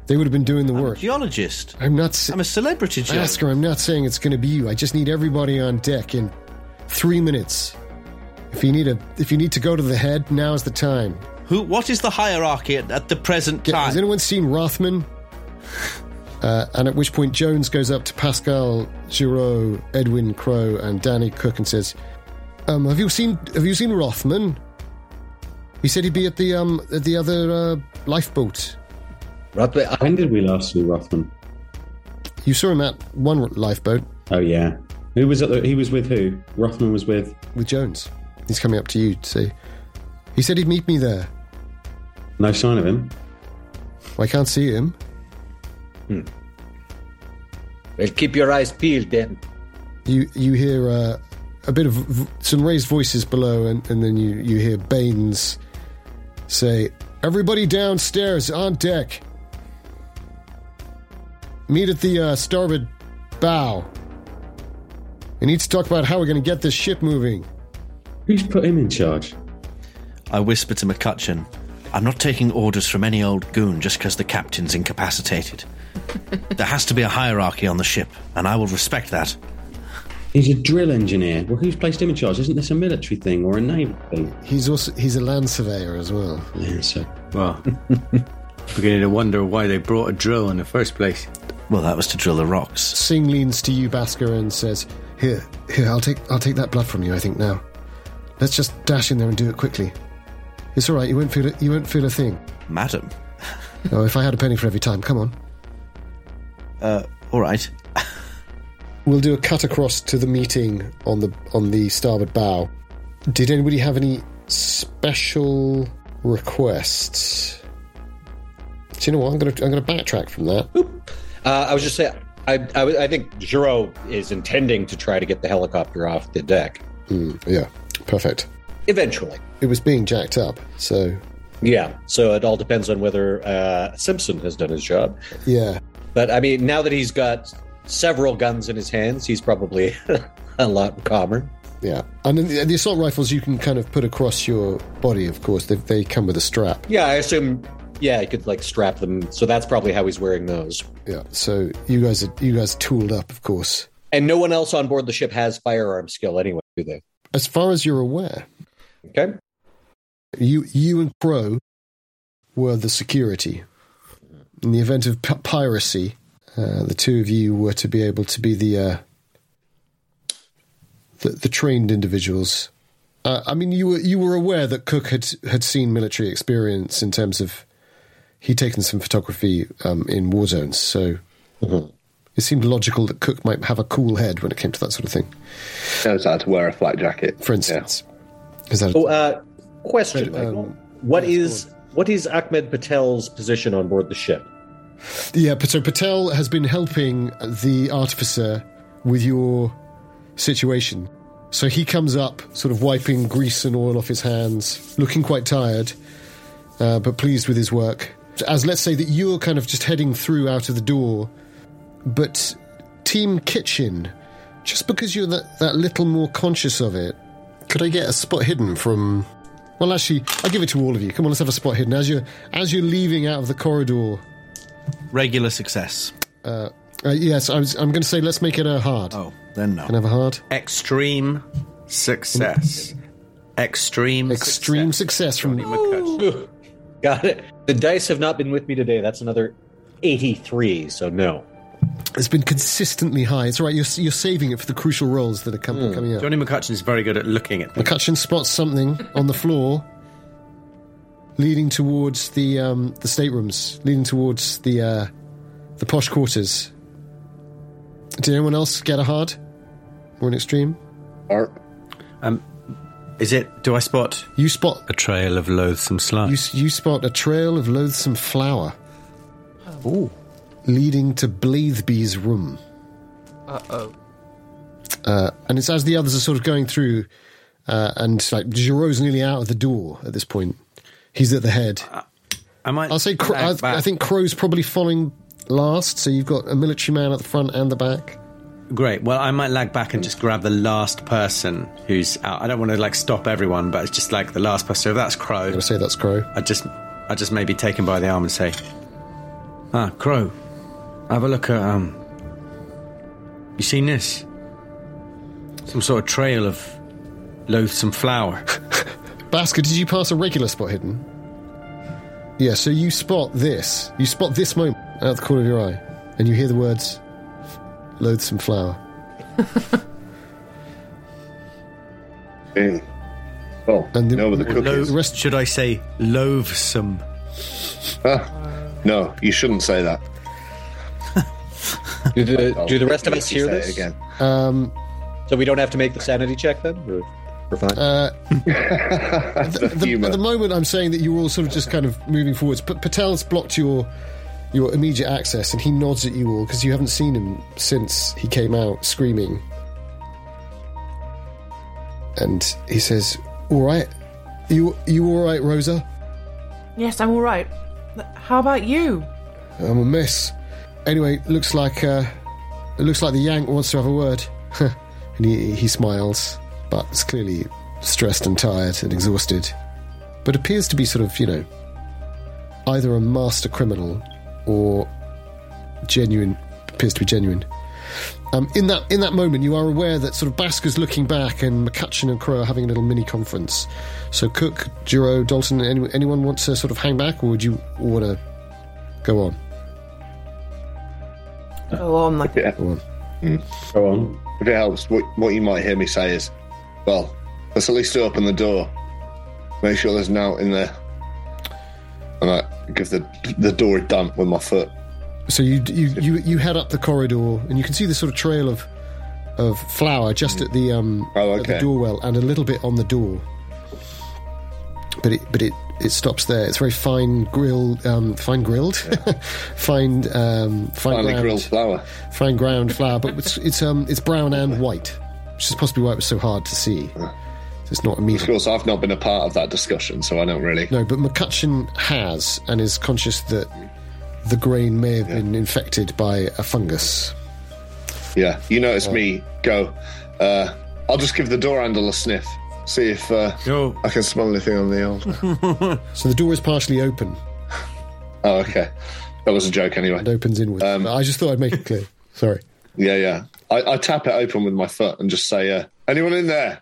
They would have been doing the I'm a work. geologist. I'm not. sa- I'm a celebrity geologist. Oscar, I'm not saying it's going to be you. I just need everybody on deck in three minutes. If you need a, if you need to go to the head, now's the time. Who? What is the hierarchy at, at the present time? has anyone seen Rothman? Uh, and at which point Jones goes up to Pascal Giraud, Edwin Crowe, and Danny Cook and says, um, "Have you seen Have you seen Rothman? He said he'd be at the um at the other uh, lifeboat. Rothman, When did we last see Rothman? You saw him at one lifeboat Oh yeah. Who was at the, he was with who? Rothman was with. with Jones. He's coming up to you to say. He said he'd meet me there. No sign of him. I can't see him. Well, keep your eyes peeled then. You you hear uh, a bit of v- some raised voices below, and, and then you, you hear Baines say, "Everybody downstairs on deck. Meet at the uh, starboard bow. We need to talk about how we're going to get this ship moving." Who's put him in charge? I whisper to McCutcheon, I'm not taking orders from any old goon just because the captain's incapacitated. There has to be a hierarchy on the ship, and I will respect that. He's a drill engineer. Well, who's placed him in charge? Isn't this a military thing or a naval thing? He's also he's a land surveyor as well. Yeah, so Well, beginning to wonder why they brought a drill in the first place. Well, that was to drill the rocks. Singh leans to you, Basker, and says, "Here, here, I'll take I'll take that blood from you. I think now. Let's just dash in there and do it quickly. It's all right. You won't feel it. You won't feel a thing. Madam. Oh, if I had a penny for every time, come on. Uh, all right. *laughs* We'll do a cut across to the meeting on the on the starboard bow. Did anybody have any special requests? Do you know what? I'm gonna I'm gonna backtrack from that. Uh, I was just saying, I, I, I think Giraud is intending to try to get the helicopter off the deck Yeah, perfect. eventually. It was being jacked up, so Yeah, so it all depends on whether uh, Simpson has done his job. yeah. But I mean, now that he's got several guns in his hands, he's probably *laughs* a lot calmer. Yeah, and then the, the assault rifles you can kind of put across your body. Of course, they, they come with a strap. Yeah, I assume. Yeah, you could like strap them. So that's probably how he's wearing those. Yeah, so you guys are you guys tooled up, of course. And no one else on board the ship has firearm skill anyway, do they? As far as you're aware, Okay. you you and Crowe were the security. In the event of p- piracy, uh, the two of you were to be able to be the uh, the, the trained individuals. Uh, I mean, you were you were aware that Cook had had seen military experience in terms of he'd taken some photography um, in war zones, so it seemed logical that Cook might have a cool head when it came to that sort of thing. Knows how to wear a flak jacket. For instance, is that a- Oh, uh, question, Um, Michael. What is what is Ahmed Patel's position on board the ship? Yeah, so Patel has been helping the artificer with your situation. So he comes up, sort of wiping grease and oil off his hands, looking quite tired, uh, but pleased with his work. As let's say that you're kind of just heading through out of the door, but Team Kitchen, just because you're that, that little more conscious of it, could I get a spot hidden from? Well, actually, I'll give it to all of you. Come on, let's have a spot hidden as you're as you're leaving out of the corridor. Regular success. Uh, yes, I was, I'm going to say let's make it a hard. Oh, then no. Can I have a hard? Extreme success. Extreme Extreme success, from me. Got it. The dice have not been with me today. That's another eighty-three. So no. It's been consistently high. It's all right. You're, you're saving it for the crucial rolls that are com- coming up. Johnny McCutcheon is very good at looking at things. McCutcheon spots something on the floor, leading towards the um, the staterooms, leading towards the uh, the posh quarters. Did anyone else get a hard or an extreme? Or Is it? Do I spot You spot a trail of loathsome slime? you you spot a trail of loathsome flour. Ooh. Leading to Blatheby's room. Uh oh. Uh, and it's as the others are sort of going through, uh, and like Giraud's nearly out of the door at this point. He's at the head. I might. I'll say Cro- I. I think Crowe's probably following last, so you've got a military man at the front and the back. Great. Well, I might lag back and just grab the last person who's out. I don't want to like stop everyone, but it's just like the last person. So if that's Crowe, going to say that's Crowe. I just, I just maybe take him by the arm and say, Ah, Crowe. Have a look at, um. You seen this? Some sort of trail of loathsome flower. *laughs* Basker, did you pass a regular spot hidden? Yeah, so you spot this. You spot this moment out the corner of your eye, and you hear the words loathsome flower. Mm. Well, And the- you know the cook Lo- the rest- should I say loathsome? Ah, no, you shouldn't say that. *laughs* Do the, do the rest of us hear say this? again? Um, So we don't have to make the sanity check then? We're, we're fine. uh, *laughs* the the, at the moment, I'm saying that you're all sort of just kind of moving forwards. But Patel's blocked your your immediate access, and he nods at you all because you haven't seen him since he came out screaming. And he says, "All right, you you all right, Rosa? Yes, I'm all right. How about you? I'm a mess. Anyway, looks like uh, it looks like the Yank wants to have a word." *laughs* and he he smiles, but is clearly stressed and tired and exhausted, but appears to be sort of you know either a master criminal or genuine appears to be genuine. Um, in that in that moment, you are aware that sort of Basker's looking back, and McCutcheon and Crowe are having a little mini conference. So, Cook, Giraud, Dalton, any, anyone wants to sort of hang back, or would you want to go on? Go on, like Yeah. Go on. Go on. If it helps, what, what you might hear me say is, well, let's at least open the door. Make sure there's no in there. And I give the the door a dump with my foot. So you you you you head up the corridor, and you can see the sort of trail of of flour just at the um Oh, at the okay. doorwell, and a little bit on the door. But it but it it stops there. It's very fine grilled, um, fine grilled, *laughs* fine um, fine ground, grilled flour. fine ground flour. But it's it's um it's brown and white, which is possibly why it was so hard to see. So it's not immediately Of course, I've not been a part of that discussion, so I don't really. No, but McCutcheon has and is conscious that the grain may have been infected by a fungus. Yeah, you notice me go. Uh, I'll just give the door handle a sniff, see if uh. I can smell anything on the old. *laughs* So the door is partially open oh, okay. That was a joke anyway. It opens inwards. Um, I just thought I'd make it clear. *laughs* Sorry. Yeah, yeah. I, I tap it open with my foot and just say, uh, "Anyone in there?"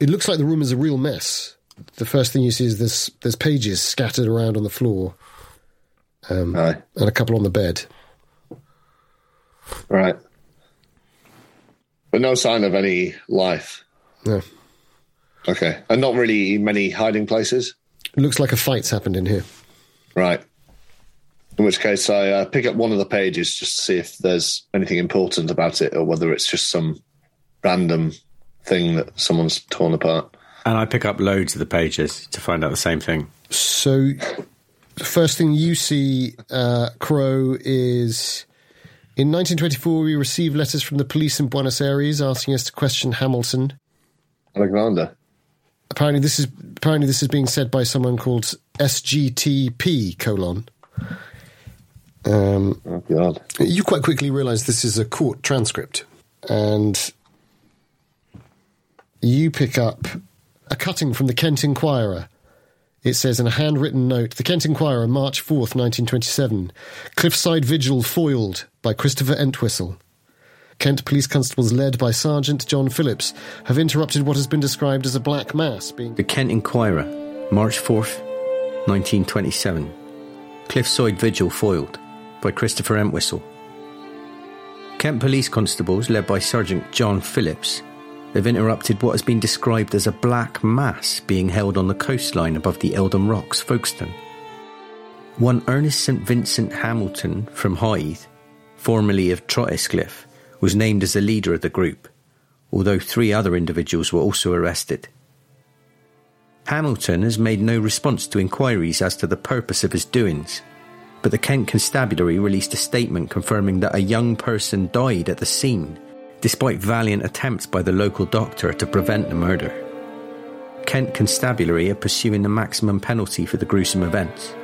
It looks like the room is a real mess. The first thing you see is there's there's pages scattered around on the floor um, and a couple on the bed. Right. But no sign of any life. No. Okay. And not really many hiding places. It looks like a fight's happened in here. Right. In which case, I uh, pick up one of the pages just to see if there's anything important about it or whether it's just some random thing that someone's torn apart. And I pick up loads of the pages to find out the same thing. So the first thing you see, uh, Crowe, is in 1924 we received letters from the police in Buenos Aires asking us to question Hamilton. Alexander. Apparently, this is apparently this is being said by someone called SGTP colon. Um, Oh, God. you quite quickly realise this is a court transcript, and you pick up a cutting from the Kent Inquirer. It says in a handwritten note, the Kent Inquirer, March 4th, 1927. Cliffside Vigil foiled by Christopher Entwistle. Kent police constables led by Sergeant John Phillips have interrupted what has been described as a black mass being The Kent Inquirer, March 4th, 1927. Cliffside Vigil foiled by Christopher Entwistle. Kent police constables, led by Sergeant John Phillips, have interrupted what has been described as a black mass being held on the coastline above the Eldon Rocks, Folkestone. One Ernest St. Vincent Hamilton from Hythe, formerly of Trottiscliffe, was named as the leader of the group, although three other individuals were also arrested. Hamilton has made no response to inquiries as to the purpose of his doings, but the Kent Constabulary released a statement confirming that a young person died at the scene, despite valiant attempts by the local doctor to prevent the murder. Kent Constabulary are pursuing the maximum penalty for the gruesome events.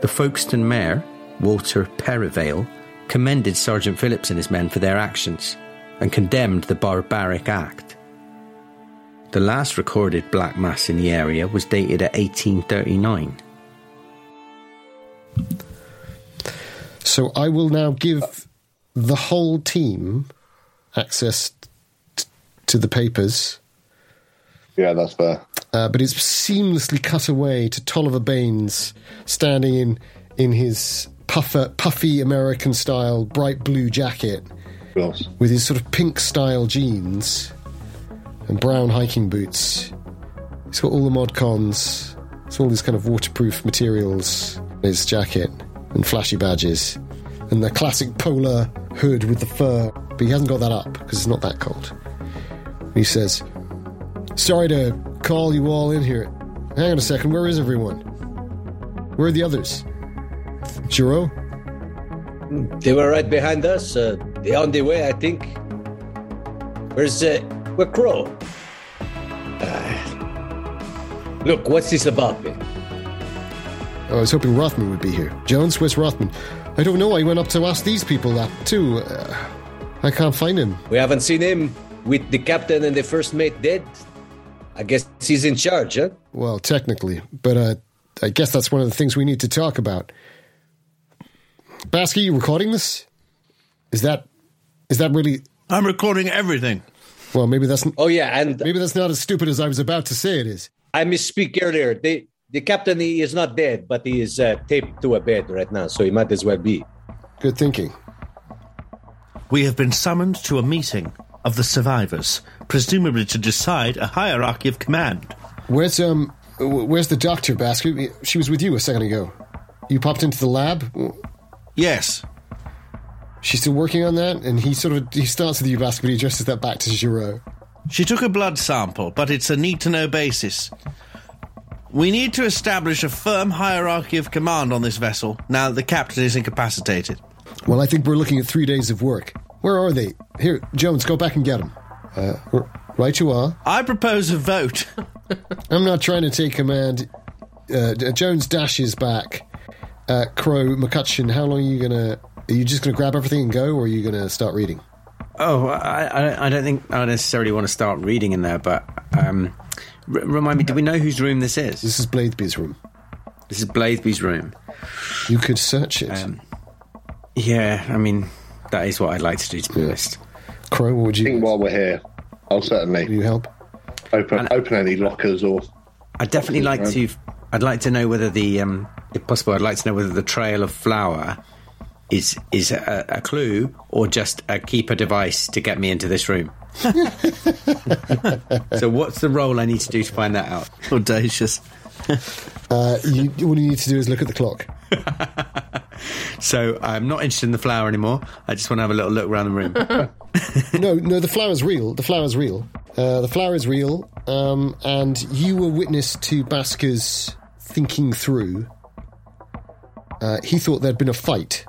The Folkestone Mayor, Walter Perivale, commended Sergeant Phillips and his men for their actions and condemned the barbaric act. The last recorded black mass in the area was dated at 1839. So I will now give the whole team access t- to the papers, Yeah, that's fair. uh, but it's seamlessly cut away to Tolliver Baines standing in in his puffer, puffy American style bright blue jacket with his sort of pink style jeans and brown hiking boots. He's got all the mod cons. It's all these kind of waterproof materials in his jacket and flashy badges and the classic polar hood with the fur. But he hasn't got that up because it's not that cold. He says, Sorry to call you all in here. Hang on a second, where is everyone? Where are the others? Giraud? They were right behind us. Uh, they're on the way, I think. Where's uh, where Crowe? Uh, look, what's this about, man? Oh, I was hoping Rothman would be here. Jones, where's Rothman? I don't know. I went up to ask these people that too. Uh, I can't find him. We haven't seen him with the captain and the first mate dead. I guess he's in charge, huh? Well, technically, but uh, I guess that's one of the things we need to talk about. Basky, you recording this? Is that is that really? I'm recording everything. Well, maybe that's Oh yeah, and maybe that's not as stupid as I was about to say it is. I misspeak earlier. The the captain he is not dead, but he is uh, taped to a bed right now, so he might as well be. Good thinking. We have been summoned to a meeting of the survivors, presumably to decide a hierarchy of command. Where's um, where's the doctor, Basky? She was with you a second ago. You popped into the lab. Yes, She's still working on that, and he sort of he starts with you, Basky, but he addresses that back to Giraud. she took a blood sample, but it's a need to know basis. We need to establish a firm hierarchy of command on this vessel now that the captain is incapacitated. Well, I think we're looking at three days of work. Where are they? Here, Jones, go back and get them. Uh, right you are. I propose a vote. *laughs* I'm not trying to take command. Uh, Jones dashes back. Uh, Crowe, McCutcheon, how long are you gonna? Are you just gonna grab everything and go, or are you gonna start reading? Oh, I, I, I don't think I necessarily want to start reading in there, but um, r- remind me, do we know whose room this is? This is Blatheby's room. This is Blatheby's room. You could search it. Um, yeah, I mean, that is what I'd like to do, to be Yeah. honest. Crowe, what would I think while we're here, I'll Will certainly you help? open open any lockers or I'd definitely like to. I'd like to know whether the, um, if possible, I'd like to know whether the trail of flour is is a, a clue or just a keeper device to get me into this room. *laughs* so, what's the roll I need to do to find that out? Audacious. *laughs* Uh, you, all you need to do is look at the clock. *laughs* So, I'm not interested in the flour anymore. I just want to have a little look around the room. no, no, the flour's real. The flour's real. Uh, the flour is real, um, and you were witness to Basker's thinking through. Uh, he thought there'd been a fight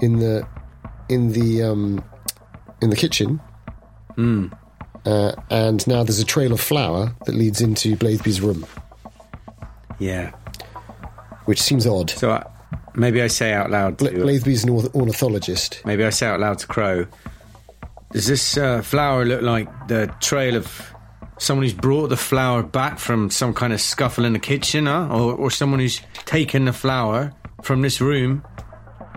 in the in the um, in the kitchen, uh, and now there's a trail of flour that leads into Blatheby's room, yeah. which seems odd. So, I, maybe I say out loud. Bla- To, Blatheby's an ornithologist. maybe I say out loud to Crowe. Does this uh, flour look like the trail of someone who's brought the flour back from some kind of scuffle in the kitchen, huh? or, or someone who's taken the flour from this room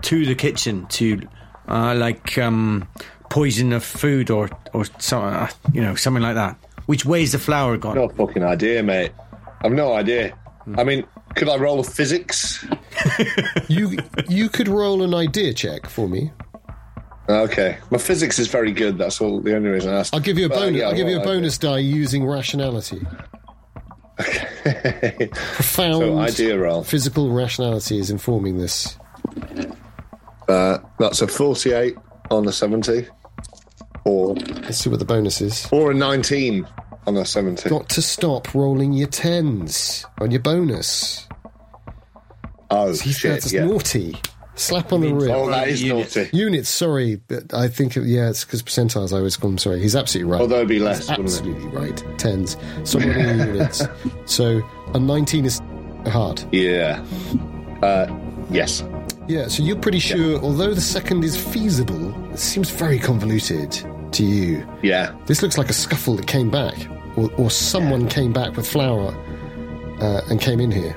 to the kitchen to, uh, like, um, poison the food or or some, uh, you know, something like that? Which way's the flour gone? no fucking idea, mate. I've no idea. I mean, could I roll a physics? *laughs* You you could roll an idea check for me. Okay, my physics is very good. That's all. The only reason I asked. I'll give you a But, bonus. yeah, I'll give you a well, bonus die using rationality. Okay. *laughs* Profound so idea roll. physical rationality is informing this. Uh, that's a forty-eight on a seventy, or Let's see what the bonus is. or a nineteen on a seventy. Got to stop rolling your tens on your bonus. Oh See, shit! that's Yeah. naughty. Slap on the means- wrist. Oh, that is Units. naughty. Units, sorry, but I think yeah, it's because percentiles. I always call them. Sorry, he's absolutely right. Although it'd be less, He's wouldn't it? absolutely right. Tens. So what *laughs* units? So a nineteen is hard. Yeah. Uh, yes. Yeah, so you're pretty sure, although the second is feasible, it seems very convoluted to you. Yeah. This looks like a scuffle that came back, or, or someone came back with flour uh, and came in here.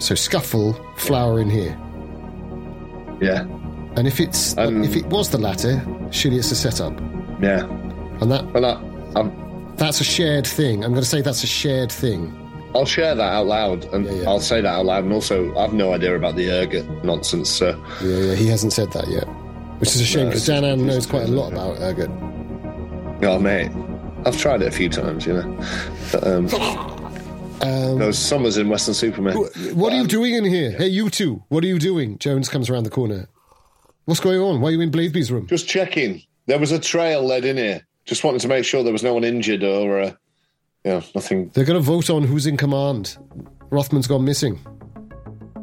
So scuffle, flour in here. Yeah. And if it's Um, if it was the latter, surely it's a setup. Yeah. And that Well, I, I'm, that's a shared thing. I'm going to say that's a shared thing. I'll share that out loud, and Yeah, yeah. I'll say that out loud. And also, I've no idea about the ergot nonsense. So, Yeah, yeah, he hasn't said that yet. Which is a shame No, because it's- Danann knows quite a lot about ergot. oh mate, I've tried it a few times, you know. But, um, *laughs* Um, those summers in Weston-super-Mare. what are you doing in here? Hey, you two, what are you doing? Jones comes around the corner. What's going on? Why are you in Blatheby's room? Just checking. There was a trail led in here. Just wanted to make sure there was no one injured or, uh, you know, nothing. They're going to vote on who's in command. Rothman's gone missing.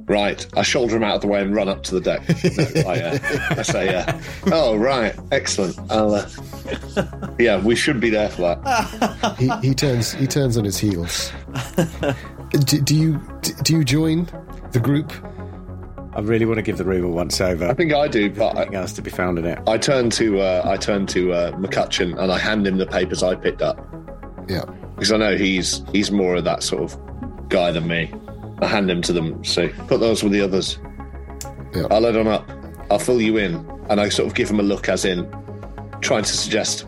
Right. I shoulder him out of the way and run up to the deck. *laughs* No, I, uh, I say, uh, oh, right. Excellent. I'll, uh, *laughs* yeah, we should be there for that. He, he turns he turns on his heels. do, do you do you join the group? I really want to give the room a once over. I think I do, but I, Nothing else to be found in it. I turn to uh, I turn to uh, McCutcheon and I hand him the papers I picked up Yeah. because I know he's he's more of that sort of guy than me. I hand him to them, say, put those with the others. Yeah. I'll let on up. I'll fill you in, and I sort of give him a look, as in trying to suggest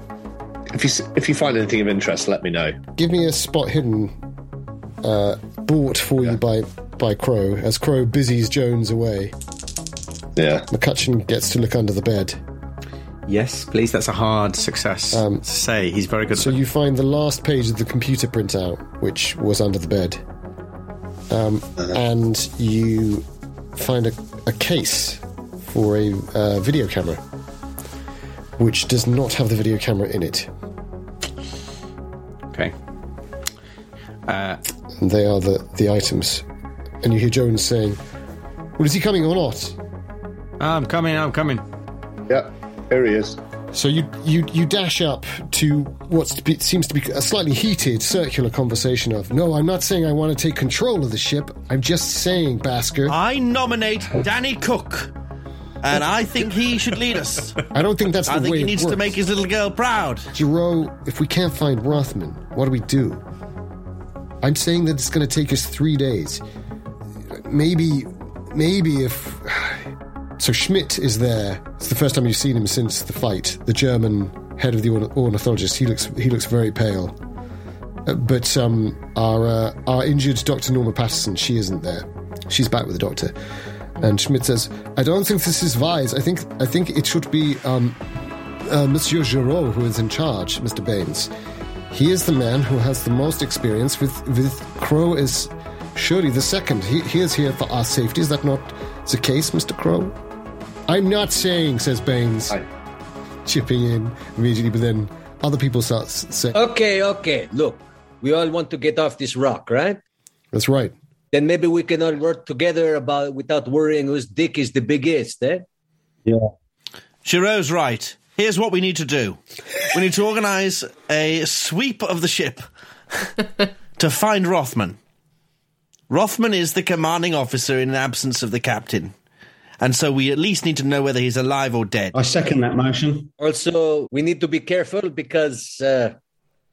if you if you find anything of interest, let me know. Give me a spot hidden uh, bought for you by by Crowe as Crowe busies Jones away. Yeah, McCutcheon gets to look under the bed. Yes, please. That's a hard success Um, to say. He's very good. So at you find the last page of the computer printout, which was under the bed, um, and you find a, a case for a uh, video camera, which does not have the video camera in it. Okay. Uh, And they are the, the items. And you hear Jones saying, Well, is he coming or not? I'm coming. I'm coming. yeah, here he is. So you, you, you dash up to what seems to be a slightly heated circular conversation of, No, I'm not saying I want to take control of the ship. I'm just saying, Basker. I nominate Danny Cook. And I think he should lead us. I don't think that's the I think way he needs to make his little girl proud. Giraud, if we can't find Rothman, what do we do? I'm saying that it's going to take us three days. Maybe, maybe if. So Schmidt is there. It's the first time you've seen him since the fight. The German head of the orn- ornithologist. He looks he looks very pale. Uh, but um, our uh, our injured Dr. Norma Patterson, she isn't there. She's back with the doctor. And Schmidt says, "I don't think this is wise. I think I think it should be um, uh, Monsieur Giraud who is in charge, Mr. Baines. He is the man who has the most experience with with Crowe is surely the second. He, he is here for our safety. Is that not the case, Mr. Crowe? I'm not saying, says Baines, Aye. chipping in immediately, but then other people start saying, Okay, okay. Look, we all want to get off this rock, right? That's right. Then maybe we can all work together about without worrying whose dick is the biggest, eh? Yeah. Giraud's right. Here's what we need to do we need to organise a sweep of the ship *laughs* to find Rothman. Rothman is the commanding officer in absence of the captain. And so we at least need to know whether he's alive or dead. I second that motion. Also, we need to be careful because, uh,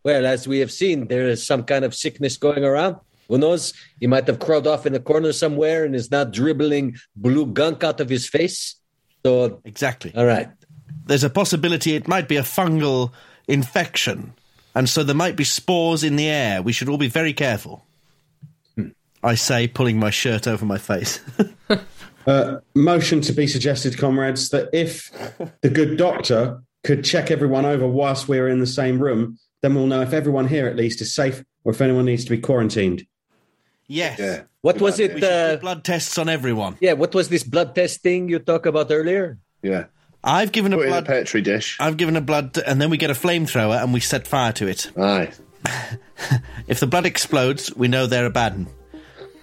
well, as we have seen, there is some kind of sickness going around. Who knows? He might have crawled off in a corner somewhere and is now dribbling blue gunk out of his face. So, Exactly. all right. There's a possibility it might be a fungal infection. And so there might be spores in the air. We should all be very careful. I say, pulling my shirt over my face. *laughs* Uh, motion to be suggested, comrades, that if *laughs* the good doctor could check everyone over whilst we're in the same room, then we'll know if everyone here at least is safe or if anyone needs to be quarantined. yes. Yeah. What Good was idea. it? Do Uh, blood tests on everyone. yeah, what was this blood test thing you talked about earlier? Yeah. I've given a Put it in a blood. petri dish. I've given a blood, and then we get a flamethrower and we set fire to it. Aye. *laughs* If the blood explodes, we know they're a bad 'un.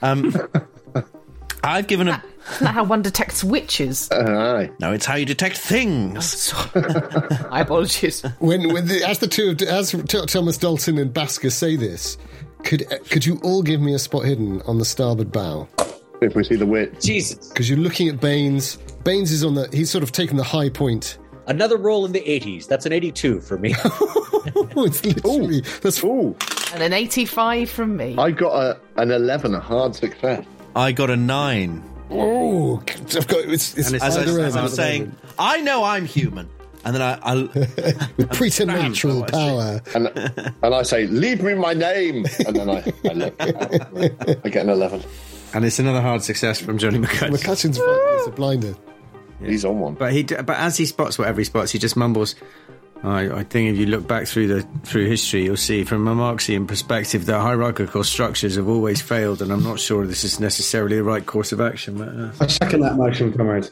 Um, *laughs* I've given a. Isn't that how one detects witches? Aye. No, it's how you detect things. Oh, so- *laughs* My apologies. When, when the, as the two of, as Thomas Dalton and Basker say this, could could you all give me a spot hidden on the starboard bow? If we see the wit. Jesus. Because you're looking at Baines. Baines is on the. He's sort of taken the high point. Another roll in the 80s. That's an 82 for me. *laughs* Oh, it's literally that's Ooh, And an 85 from me. I got a, an 11, a hard success. I got a nine. Oh, I've got it's, it's And it's- As I, as I at was saying. I know I'm human. And then I, I *laughs* with preternatural power. And, and I say, leave me my name. And then I, I, look, I get an 11. And it's another hard success from Johnny McCutcheon. McCutcheon's a blinder. He's on one. But he, but as he spots whatever he spots, he just mumbles. I, I think if you look back through the through history, you'll see from a Marxian perspective that hierarchical structures have always failed, and I'm not sure this is necessarily the right course of action. But, uh, I second that motion, comrade.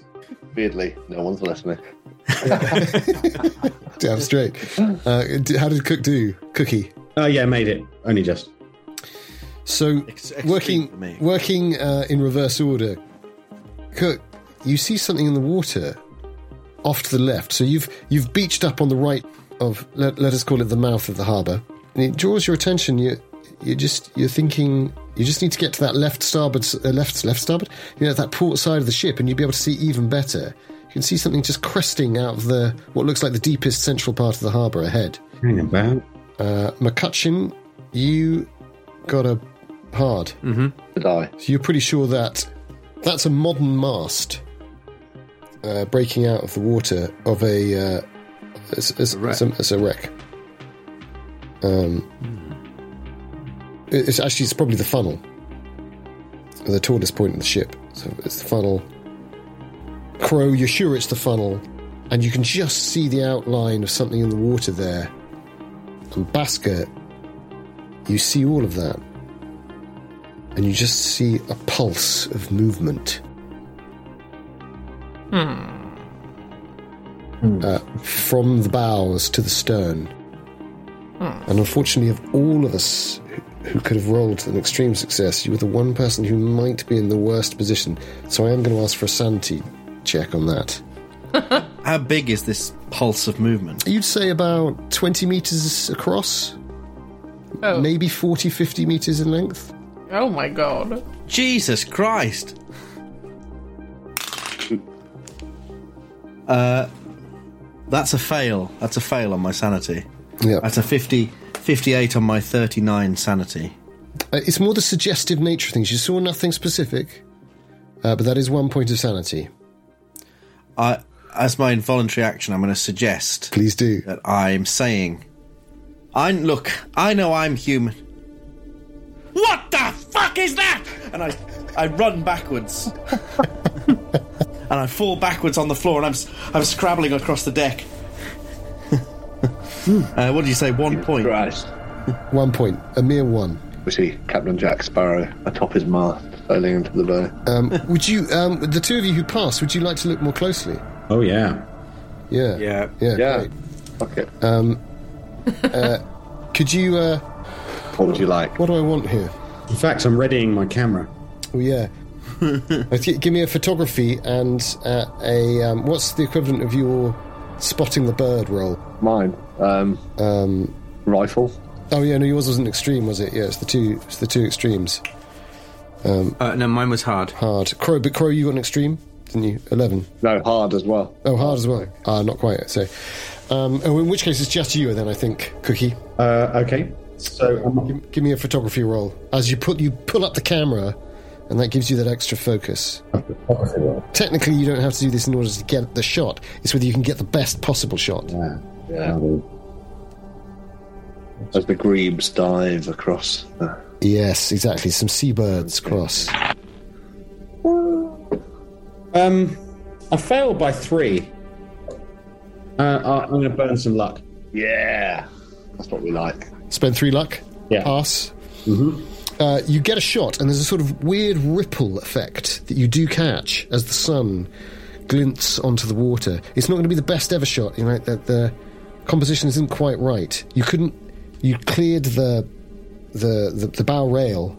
Weirdly, no one's listening. *laughs* Damn straight. Uh, how did Cook do? Cookie. Oh, yeah, made it. Only just. So Ex- working working uh, in reverse order. Cook, you see something in the water off to the left. So you've you've beached up on the right of let, let us call it the mouth of the harbour. And it draws your attention. You you just you're thinking you just need to get to that left starboard uh, left left starboard. You know that port side of the ship, and you'll be able to see even better. You can see something just cresting out of the what looks like the deepest central part of the harbour ahead. Hang about. Uh, McCutcheon, you got a hard. Did I? So you're pretty sure that that's a modern mast uh, breaking out of the water of a uh, as, as, wreck. as a, as a wreck. Um, it- it's actually it's probably the funnel, the tallest point of the ship. So it's the funnel. Crowe, you're sure it's the funnel, and you can just see the outline of something in the water there. And Basker, you see all of that and you just see a pulse of movement. Uh, from the bows to the stern. And unfortunately, of all of us who- who could have rolled an extreme success, you were the one person who might be in the worst position. So I am going to ask for a sanity check on that. *laughs* how big is this pulse of movement? You'd say about 20 meters across, Oh. maybe 40, 50 meters in length. Oh my god. Jesus Christ! Uh, that's a fail. That's a fail on my sanity. Yeah. That's a 50, 58 on my 39 sanity. Uh, it's more the suggestive nature of things. You saw nothing specific, uh, but that is one point of sanity. I, as my involuntary action, I'm going to suggest Please do. that I'm saying, I look, I know I'm human. What the fuck is that? And I, I run backwards, *laughs* and I fall backwards on the floor, and I'm, s- I'm scrabbling across the deck. *laughs* uh, what did you say? One point. Christ. *laughs* One point, a mere one. We see Captain Jack Sparrow atop his mast, sailing into the bay. Um, would you, um, the two of you who passed, would you like to look more closely? Oh, yeah. Yeah. Yeah. Yeah. Yeah. great. Fuck it. *laughs* Could you, uh, What would you like? what do I want here? In fact, I'm readying my camera. Oh, yeah. *laughs* Gi- Give me a photography and uh, a, um, what's the equivalent of your spotting the bird roll? Mine. Um, Um, rifle. oh, yeah, no, yours wasn't extreme, was it? Yeah, it's the two, it's the two extremes. Uh, no, mine was hard. Hard. Crowe, but Crowe, you got an extreme, didn't you? 11. No, hard as well. Oh, hard as well. Ah, not quite. So, um, oh, in which case it's just you then. I think, Cookie. Uh, okay. So, um, Give, give me a photography roll as you put you pull up the camera, and that gives you that extra focus. Technically, you don't have to do this in order to get the shot. It's whether you can get the best possible shot. yeah. Yeah. As the grebes dive across. The... Yes, exactly. Some seabirds cross. Um, I failed by three. Uh, I- I'm going to burn some luck. Yeah. That's what we like. Spend three luck. Yeah. Pass. Uh, you get a shot, and there's a sort of weird ripple effect that you do catch as the sun glints onto the water. It's not going to be the best ever shot. You know, the, the composition isn't quite right. You couldn't. You cleared the the the, the bow rail,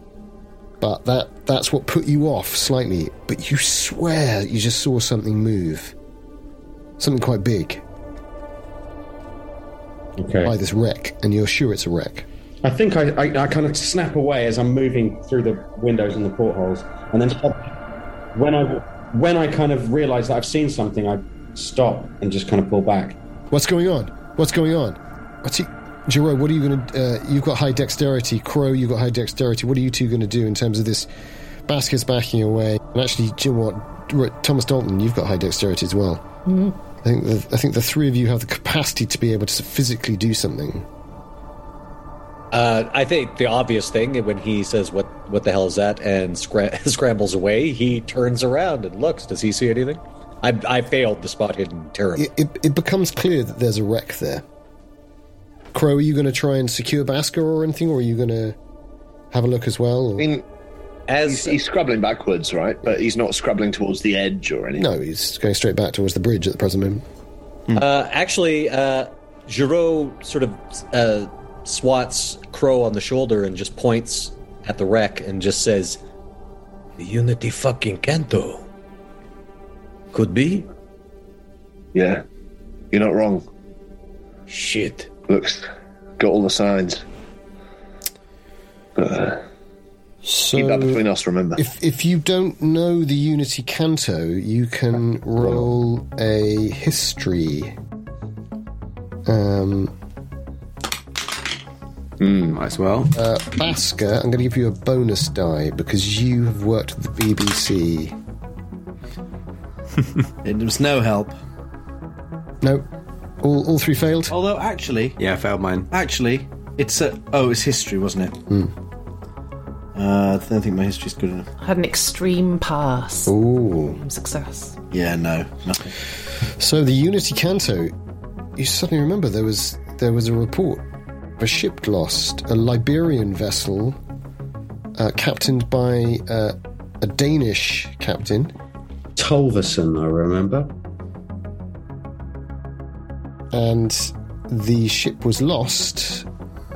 but that that's what put you off slightly. But you swear you just saw something move, something quite big Okay. by this wreck, and you're sure it's a wreck. I think I, I, I kind of snap away as I'm moving through the windows and the portholes, and then when I when I kind of realise that I've seen something, I stop and just kind of pull back. What's going on? What's going on? What's he, Giraud, what are you going to? Uh, you've got high dexterity. Crowe, you've got high dexterity. What are you two going to do in terms of this Basker's backing away. And actually, do you know what? Thomas Dalton, you've got high dexterity as well. I think the, I think the three of you have the capacity to be able to physically do something. Uh, I think the obvious thing when he says "What what the hell is that?" and scra- *laughs* scrambles away, he turns around and looks. Does he see anything? I, I failed to spot hidden terror. It, it, it becomes clear that there's a wreck there. Crowe, are you going to try and secure Basker or anything, or are you going to have a look as well? Or? I mean, As he's, he's scrabbling backwards, right? But he's not scrabbling towards the edge or anything. no, he's going straight back towards the bridge at the present moment. Uh, actually, uh, Giraud sort of uh, swats Crowe on the shoulder and just points at the wreck and just says, "The Unity fucking Canto." Could be. Yeah, you're not wrong. Shit. Looks got all the signs. But uh, So, keep that between us. Remember. if if you don't know the Unity Canto, you can roll a history. Um, Might as well. uh, Basker, I'm going to give you a bonus die because you have worked with the BBC. *laughs* It was no help. No, all all three failed. Although, actually, Yeah, I failed mine. actually, it's a. Oh, it's history, wasn't it? Hmm. Uh, I don't think my history's good enough. I had an extreme pass. Ooh. Success. Yeah, no, nothing. So the Unity Canto, you suddenly remember there was there was a report of a ship lost, a Liberian vessel, uh, captained by uh, a Danish captain, Tolverson, I remember. and the ship was lost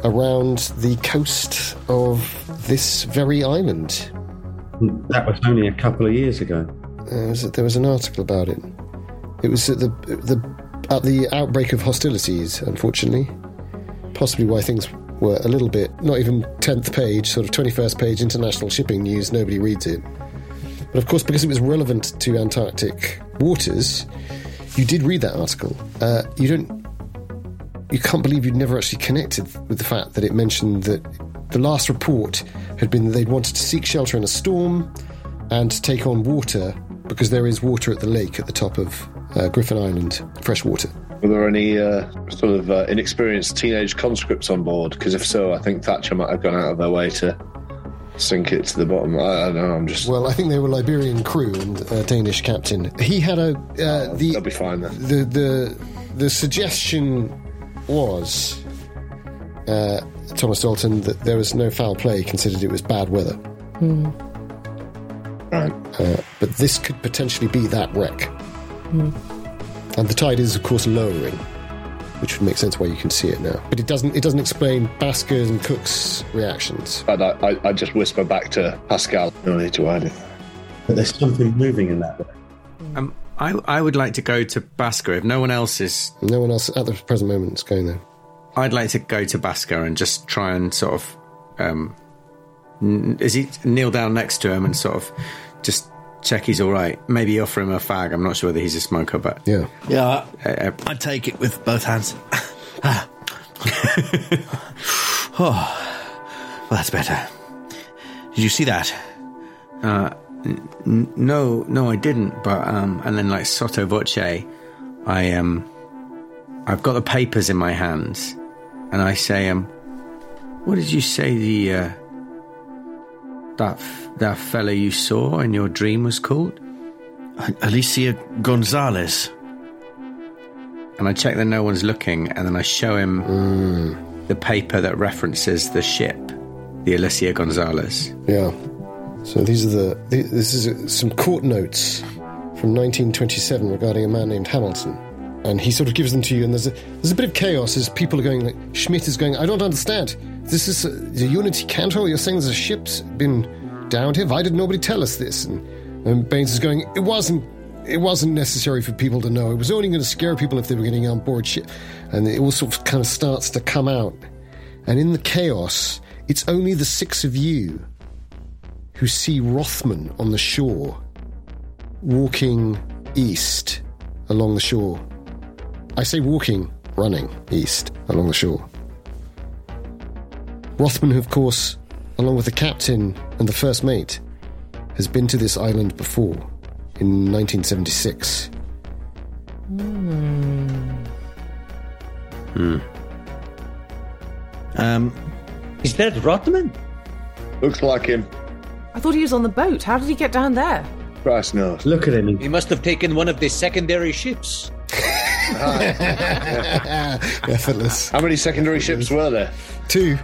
around the coast of this very island. That was only a couple of years ago. Uh, there was an article about it. It was at the the at the outbreak of hostilities, unfortunately. Possibly why things were a little bit not even tenth page, sort of twenty first page international shipping news. Nobody reads it, but of course because it was relevant to Antarctic waters, you did read that article. Uh, you don't. You can't believe you'd never actually connected with the fact that it mentioned that the last report had been that they'd wanted to seek shelter in a storm and to take on water because there is water at the lake at the top of uh, Griffin Island, fresh water. Were there any uh, sort of uh, inexperienced teenage conscripts on board? Because if so, I think Thatcher might have gone out of their way to sink it to the bottom. I, I don't know. I'm just. Well, I think they were Liberian crew and a Danish captain. He had a uh, the they'll be fine then. the the the suggestion was uh, Thomas Dalton that there was no foul play, considered it was bad weather. Right. Uh, but this could potentially be that wreck. And the tide is, of course, lowering, which would make sense why you can see it now. But it doesn't. It doesn't explain Basker and Cook's reactions. But I, I, I just whisper back to Pascal. No need to add it. But there's something moving in that. Um, I I would like to go to Basker if no one else is. No one else at the present moment is going there. I'd like to go to Basker and just try and sort of. Um, is he kneel down next to him and sort of just check he's all right? Maybe offer him a fag. I'm not sure whether he's a smoker, but Yeah. Yeah, uh, uh, I take it with both hands. *laughs* oh, well, that's better. Did you see that? N- no, no, I didn't. But um, and then like sotto voce, I um, I've got the papers in my hands, and I say, um, what did you say the uh, that f- that fella you saw in your dream was called? Alicia Gonzalez. And I check that no one's looking, and then I show him the paper that references the ship, the Alicia Gonzalez. Yeah. So these are the. the- This is uh, some court notes from 1927 regarding a man named Hamilton, and he sort of gives them to you. And there's a there's a bit of chaos as people are going. Like Schmidt is going. I don't understand. This is uh, the Unity Canto. You're saying a ship's been downed here. Why did nobody tell us this? And, and Baines is going. It wasn't. It wasn't necessary for people to know. It was only going to scare people if they were getting on board ship. And it all sort of kind of starts to come out. And in the chaos, it's only the six of you who see Rothman on the shore, walking east along the shore. I say walking, running east along the shore. Rothman, of course, along with the captain and the first mate, has been to this island before in 1976. Um, Is that Rothman? Looks like him. I thought he was on the boat. How did he get down there? Christ knows. Look at him. He must have taken one of the secondary ships. *laughs* *laughs* Effortless. How many secondary ships were there? Two.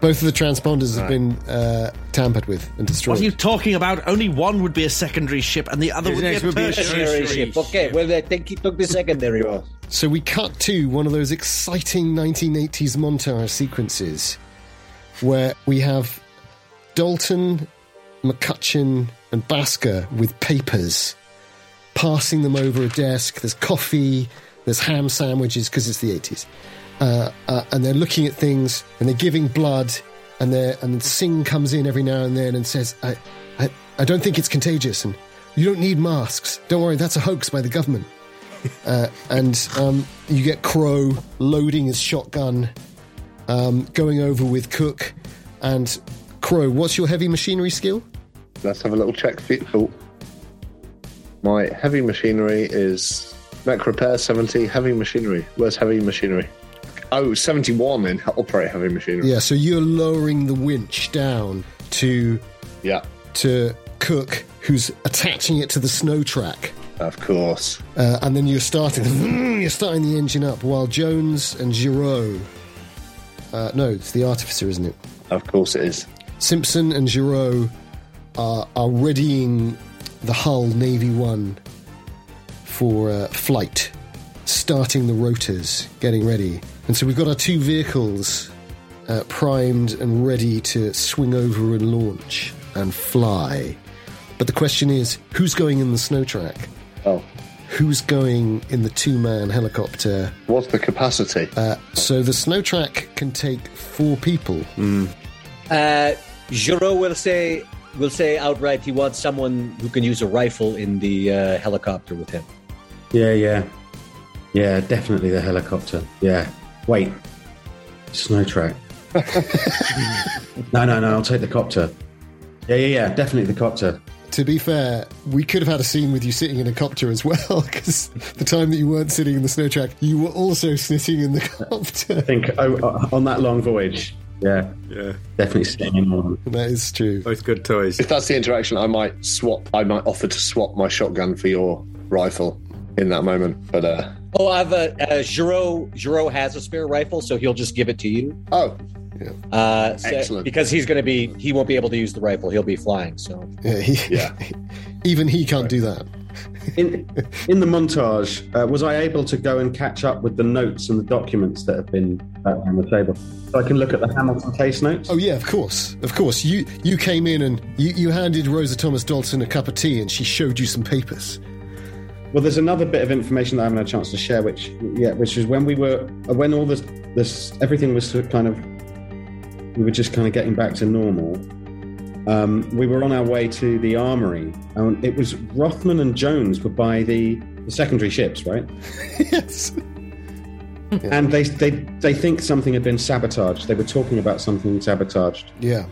Both of the transponders have been uh, tampered with and destroyed. what are you talking about? Only one would be a secondary ship, and the other The would be a would be a tertiary Tertiary ship. ship. Okay, well, I think he took the secondary one. So we cut to one of those exciting 1980s montage sequences where we have Dalton, McCutcheon, and Basker with papers, passing them over a desk. There's coffee, there's ham sandwiches because it's the 80s. Uh, uh, and they're looking at things and they're giving blood and they and Singh comes in every now and then and says, I, I, I don't think it's contagious and you don't need masks. Don't worry, that's a hoax by the government. *laughs* Uh, and um, you get Crowe loading his shotgun, um, going over with Cook. And Crowe, what's your heavy machinery skill? Let's have a little check. For you. Oh. My heavy machinery is mech repair 70. Heavy machinery. Where's heavy machinery? Oh, 71 in *laughs* operate heavy machinery. Yeah, so you're lowering the winch down to Yeah, to Cook, who's attaching it to the snow track. of course. Uh, and then you're starting, *laughs* you're starting the engine up while Jones and Giraud, uh, no, it's the artificer, isn't it? Of course it is. Simpson and Giraud are, are readying the hull Navy One for uh, flight, starting the rotors, getting ready. And so we've got our two vehicles uh, primed and ready to swing over and launch and fly. But the question is who's going in the snow track? Oh, Who's going in the two man helicopter? what's the capacity? Uh, so the snow track can take four people. Uh, Giraud will say will say outright he wants someone who can use a rifle in the uh, helicopter with him. Yeah, yeah. Yeah, definitely the helicopter. Yeah. Wait. Snow track. no, no, no, I'll take the copter. Yeah, yeah, yeah, definitely the copter. To be fair, we could have had a scene with you sitting in a copter as well, *laughs* because the time that you weren't sitting in the snow track, you were also sitting in the copter. I think oh, uh, on that long voyage. Yeah, Yeah, definitely staying in one. That is true. both good toys. If that's the interaction, I might swap. I might offer to swap my shotgun for your rifle in that moment. But uh, Oh, I've uh, uh, Giraud Giraud has a spare rifle, so he'll just give it to you. oh, Uh, so- Excellent. because he's going to be he won't be able to use the rifle. He'll be flying. So Yeah, he, *laughs* Yeah. *laughs* even he can't do that. In in the montage, uh, was I able to go and catch up with the notes and the documents that have been uh, on the table? So I can look at the Hamilton case notes. Oh yeah, of course, of course. You you came in and you, you handed Rosa Thomas Dalton a cup of tea, and she showed you some papers. Well, there's another bit of information that I haven't had a chance to share, which yeah, which is when we were uh, when all this this everything was sort of kind of we were just kind of getting back to normal. Um, we were on our way to the armory, and it was Rothman and Jones were by the, the secondary ships, right? *laughs* yes. And they, they they think something had been sabotaged. They were talking about something sabotaged, Yeah.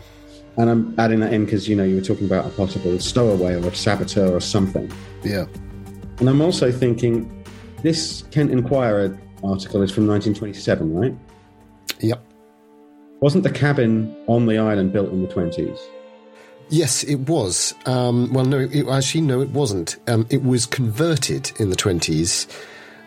and I'm adding that in because you know you were talking about a possible stowaway or a saboteur or something. Yeah. And I'm also thinking this Kent Inquirer article is from 1927, right? Yep. Wasn't the cabin on the island built in the 20s? Yes, it was. Um, well, no, it, actually, no, it wasn't. Um, it was converted in the 20s.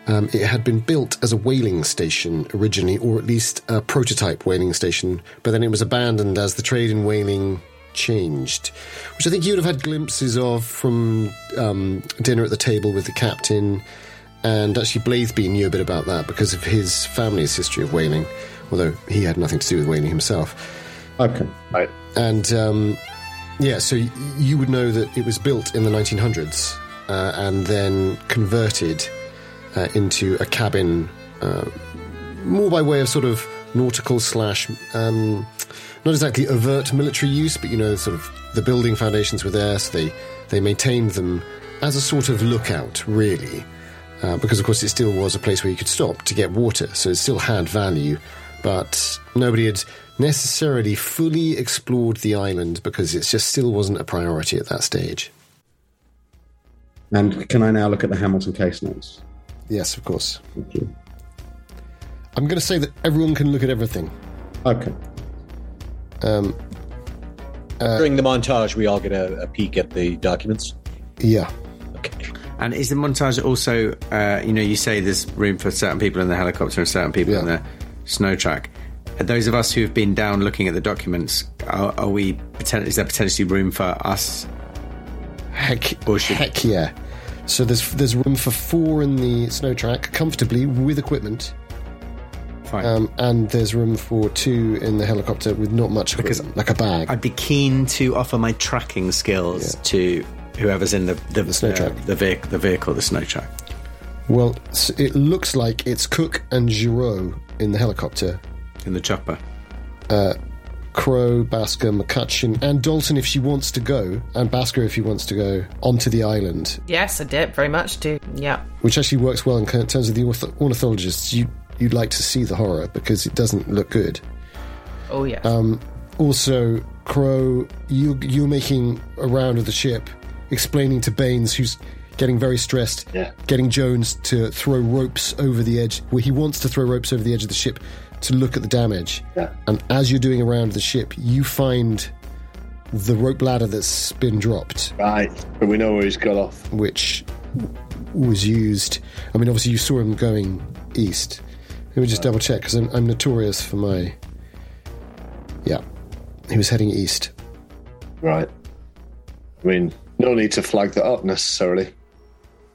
Um, it had been built as a whaling station originally, or at least a prototype whaling station, but then it was abandoned as the trade in whaling changed, which I think you would have had glimpses of from um, dinner at the table with the captain. And actually, Blatheby knew a bit about that because of his family's history of whaling, although he had nothing to do with whaling himself. Okay. right. And um, yeah, so you would know that it was built in the 1900s uh, and then converted uh, into a cabin, uh, more by way of sort of nautical slash, um, not exactly overt military use, but you know, sort of the building foundations were there, so they, they maintained them as a sort of lookout, really. Uh, because, of course, it still was a place where you could stop to get water, so it still had value, but nobody had necessarily fully explored the island because it just still wasn't a priority at that stage. And can I now look at the Hamilton case notes? Yes, of course. Thank you. I'm going to say that everyone can look at everything. Okay. Um, During the montage, we all get a, a peek at the documents. yeah. Okay. And is the montage also, uh, you know, you say there's room for certain people in the helicopter and certain people in the snow track. Are those of us who have been down looking at the documents, are, are we, poten- is there potentially room for us? Heck, Or should- heck yeah. So there's there's room for four in the snow track comfortably with equipment, Fine. um, and there's room for two in the helicopter with not much Because equipment, like a bag. I'd be keen to offer my tracking skills Yeah. to whoever's in the the, snow uh, track. the, vehicle, the vehicle, the snow track. well, it looks like it's Cook and Giraud in the helicopter. in the chopper. Crowe, Basker, McCutcheon, and Dalton if she wants to go, and Basker if he wants to go onto the island, Yes, I did. Very much do. Yeah. which actually works well in terms of the ornithologists. You you'd like to see the horror because it doesn't look good. Oh, yes. Um, also, Crowe, you you're making a round of the ship, explaining to Baines, who's getting very stressed, Yeah. getting Jones to throw ropes over the edge, where he wants to throw ropes over the edge of the ship to look at the damage. Yeah. And as you're doing a round of the ship, you find the rope ladder that's been dropped, Right. But we know where he's got off. which was used. I mean, obviously, you saw him going east. Let me just double check because I'm, I'm notorious for my. Yeah, he was heading east. Right. I mean, no need to flag that up necessarily,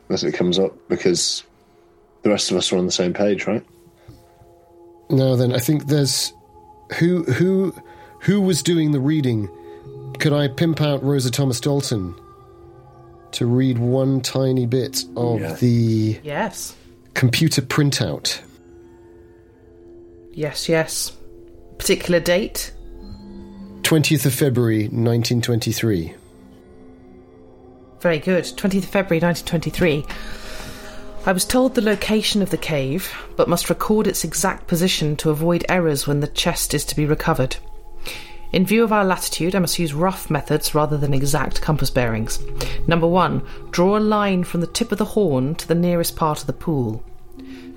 unless it comes up, because the rest of us are on the same page, right? Now then, I think there's who who who was doing the reading. Could I pimp out Rosa Thomas Dalton to read one tiny bit of Yeah. the yes. computer printout? Yes, yes. Particular date? 20th of February, 1923. Very good. 20th of February 1923. I was told the location of the cave, but must record its exact position to avoid errors when the chest is to be recovered. In view of our latitude, I must use rough methods rather than exact compass bearings. Number one, draw a line from the tip of the horn to the nearest part of the pool.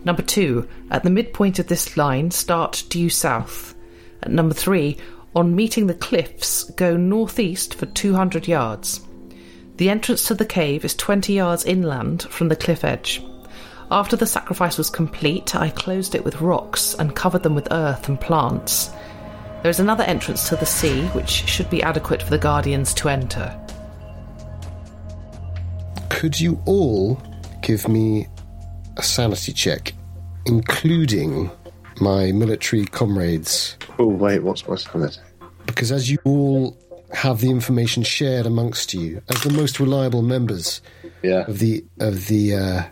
Number two, at the midpoint of this line, start due south. At number three, on meeting the cliffs, go northeast for 200 yards. The entrance to the cave is 20 yards inland from the cliff edge. After the sacrifice was complete, I closed it with rocks and covered them with earth and plants. There is another entrance to the sea, which should be adequate for the guardians to enter. Could you all give me a sanity check, including my military comrades? Oh, wait, what's on it? Because as you all have the information shared amongst you, as the most reliable members Yeah. of the of the uh,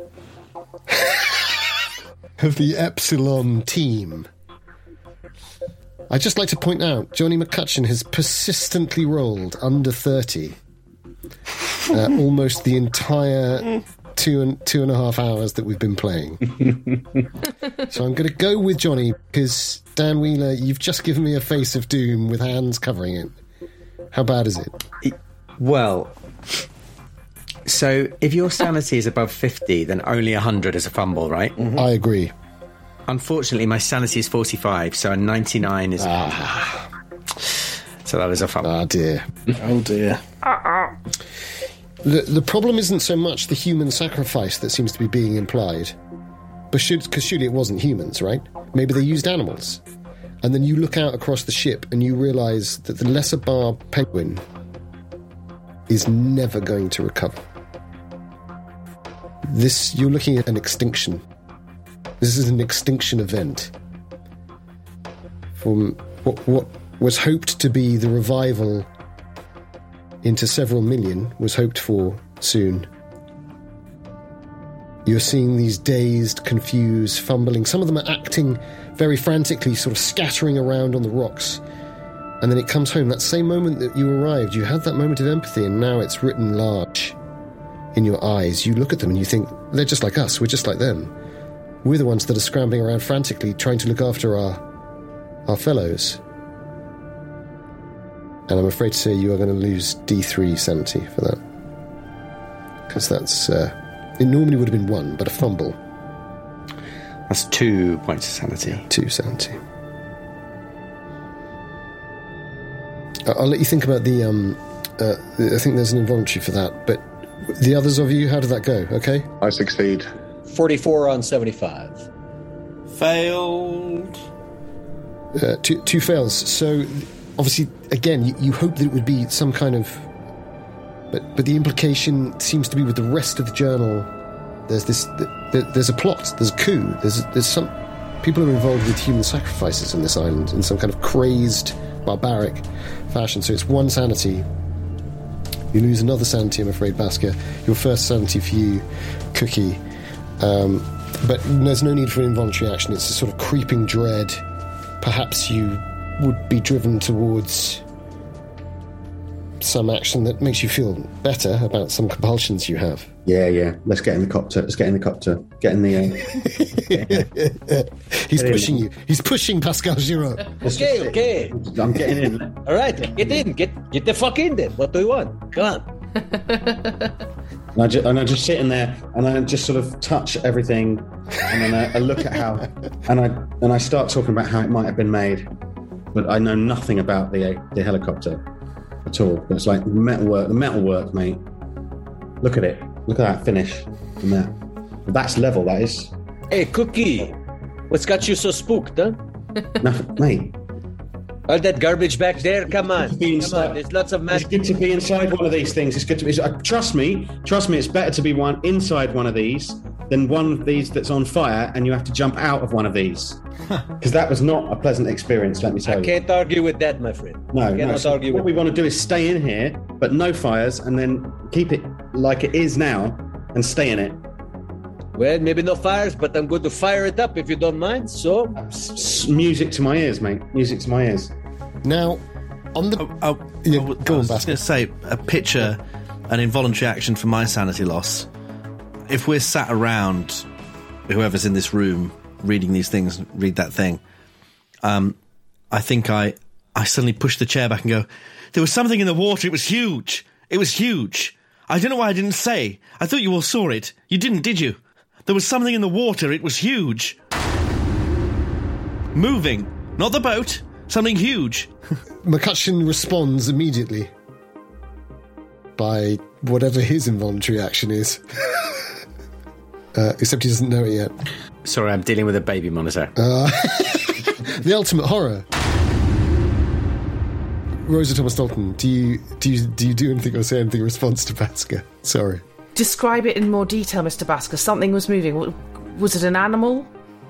*laughs* of the Epsilon team. I'd just like to point out Johnny McCutcheon has persistently rolled under thirty, uh, almost the entire two and two and a half hours that we've been playing. *laughs* so I'm going to go with Johnny because Dan Wheeler, you've just given me a face of doom with hands covering it. How bad is it? Well, so if your sanity is above 50, then only 100 is a fumble, right? I agree. Unfortunately, my sanity is 45, so a 99 is. Ah. So that is a fumble. Oh dear. Oh dear. The, the problem isn't so much the human sacrifice that seems to be being implied, but should because surely it wasn't humans, right? Maybe they used animals, and then you look out across the ship and you realise that the lesser bar penguin is never going to recover. This you're looking at an extinction. This is an extinction event from what what was hoped to be the revival into several million was hoped for soon. You're seeing these dazed, confused, fumbling. Some of them are acting very frantically, sort of scattering around on the rocks. And then it comes home. That same moment that you arrived, you had that moment of empathy, and now it's written large in your eyes. You look at them and you think, they're just like us, we're just like them. We're the ones that are scrambling around frantically, trying to look after our our fellows. And I'm afraid to say you are going to lose D3 sanity for that. Because that's. Uh, it normally would have been one, but a fumble, That's two points of sanity. two sanity. I- I'll let you think about the. Um, uh, I think there's an involuntary for that, but the others of you, how did that go? Okay? I succeed. 44 on 75. Failed. Uh, two, two fails. So, obviously, again, you, you hope that it would be some kind of. But, but the implication seems to be with the rest of the journal. There's this. There, there's a plot. There's a coup. There's there's some people are involved with human sacrifices on this island in some kind of crazed, barbaric fashion. So it's one sanity. You lose another sanity, I'm afraid, Basker. Your first sanity for you, Cookie. Um, but there's no need for involuntary action. It's a sort of creeping dread. Perhaps you would be driven towards some action that makes you feel better about some compulsions you have. Yeah, yeah. Let's get in the copter. Let's get in the copter. Get in the. Uh, *laughs* He's pushing you. He's pushing Pascal Giraud. Okay, okay. I'm getting in. *laughs* All right, get in. Get get the fuck in there. What do you want? Come on. And I, just, and I just sit in there and I just sort of touch everything, and then I, I look at how, and I and I start talking about how it might have been made, but I know nothing about the the helicopter at all. But it's like metalwork, the metalwork, mate. Look at it. Look at that finish. And that. That's level. That is. Hey, Cookie. What's got you so spooked, huh? *laughs* Nothing, mate. All that garbage back there? Come on. Come on. There's lots of It's good to be inside one of these things. It's good to be. uh, Trust me, trust me. It's better to be one inside one of these than one of these that's on fire and you have to jump out of one of these. *laughs* Because that was not a pleasant experience. Let me tell I you. I can't argue with that, my friend. No, no. Cannot So argue what with we want to do is stay in here, but no fires, and then keep it like it is now, and stay in it. Well, maybe no fires, but I'm going to fire it up if you don't mind. So, S- s- music to my ears, mate. Music to my ears. Now, on the. Oh, oh, Yeah, I go on, was just going to say a picture, an involuntary action for my sanity loss. If we're sat around, whoever's in this room reading these things, read that thing. Um, I think I, I suddenly push the chair back and go. There was something in the water. It was huge. It was huge. I don't know why I didn't say. I thought you all saw it. You didn't, did you? There was something in the water. It was huge. Moving, not the boat. Something huge. *laughs* McCutcheon responds immediately by whatever his involuntary action is. *laughs* uh, except he doesn't know it yet. Sorry, I'm dealing with a baby monitor. *laughs* The ultimate horror. Rosa Thomas Dalton, do you do you do you do anything or say anything in response to Basker? Sorry. Describe it in more detail, Mr. Basker. Something was moving. Was it an animal?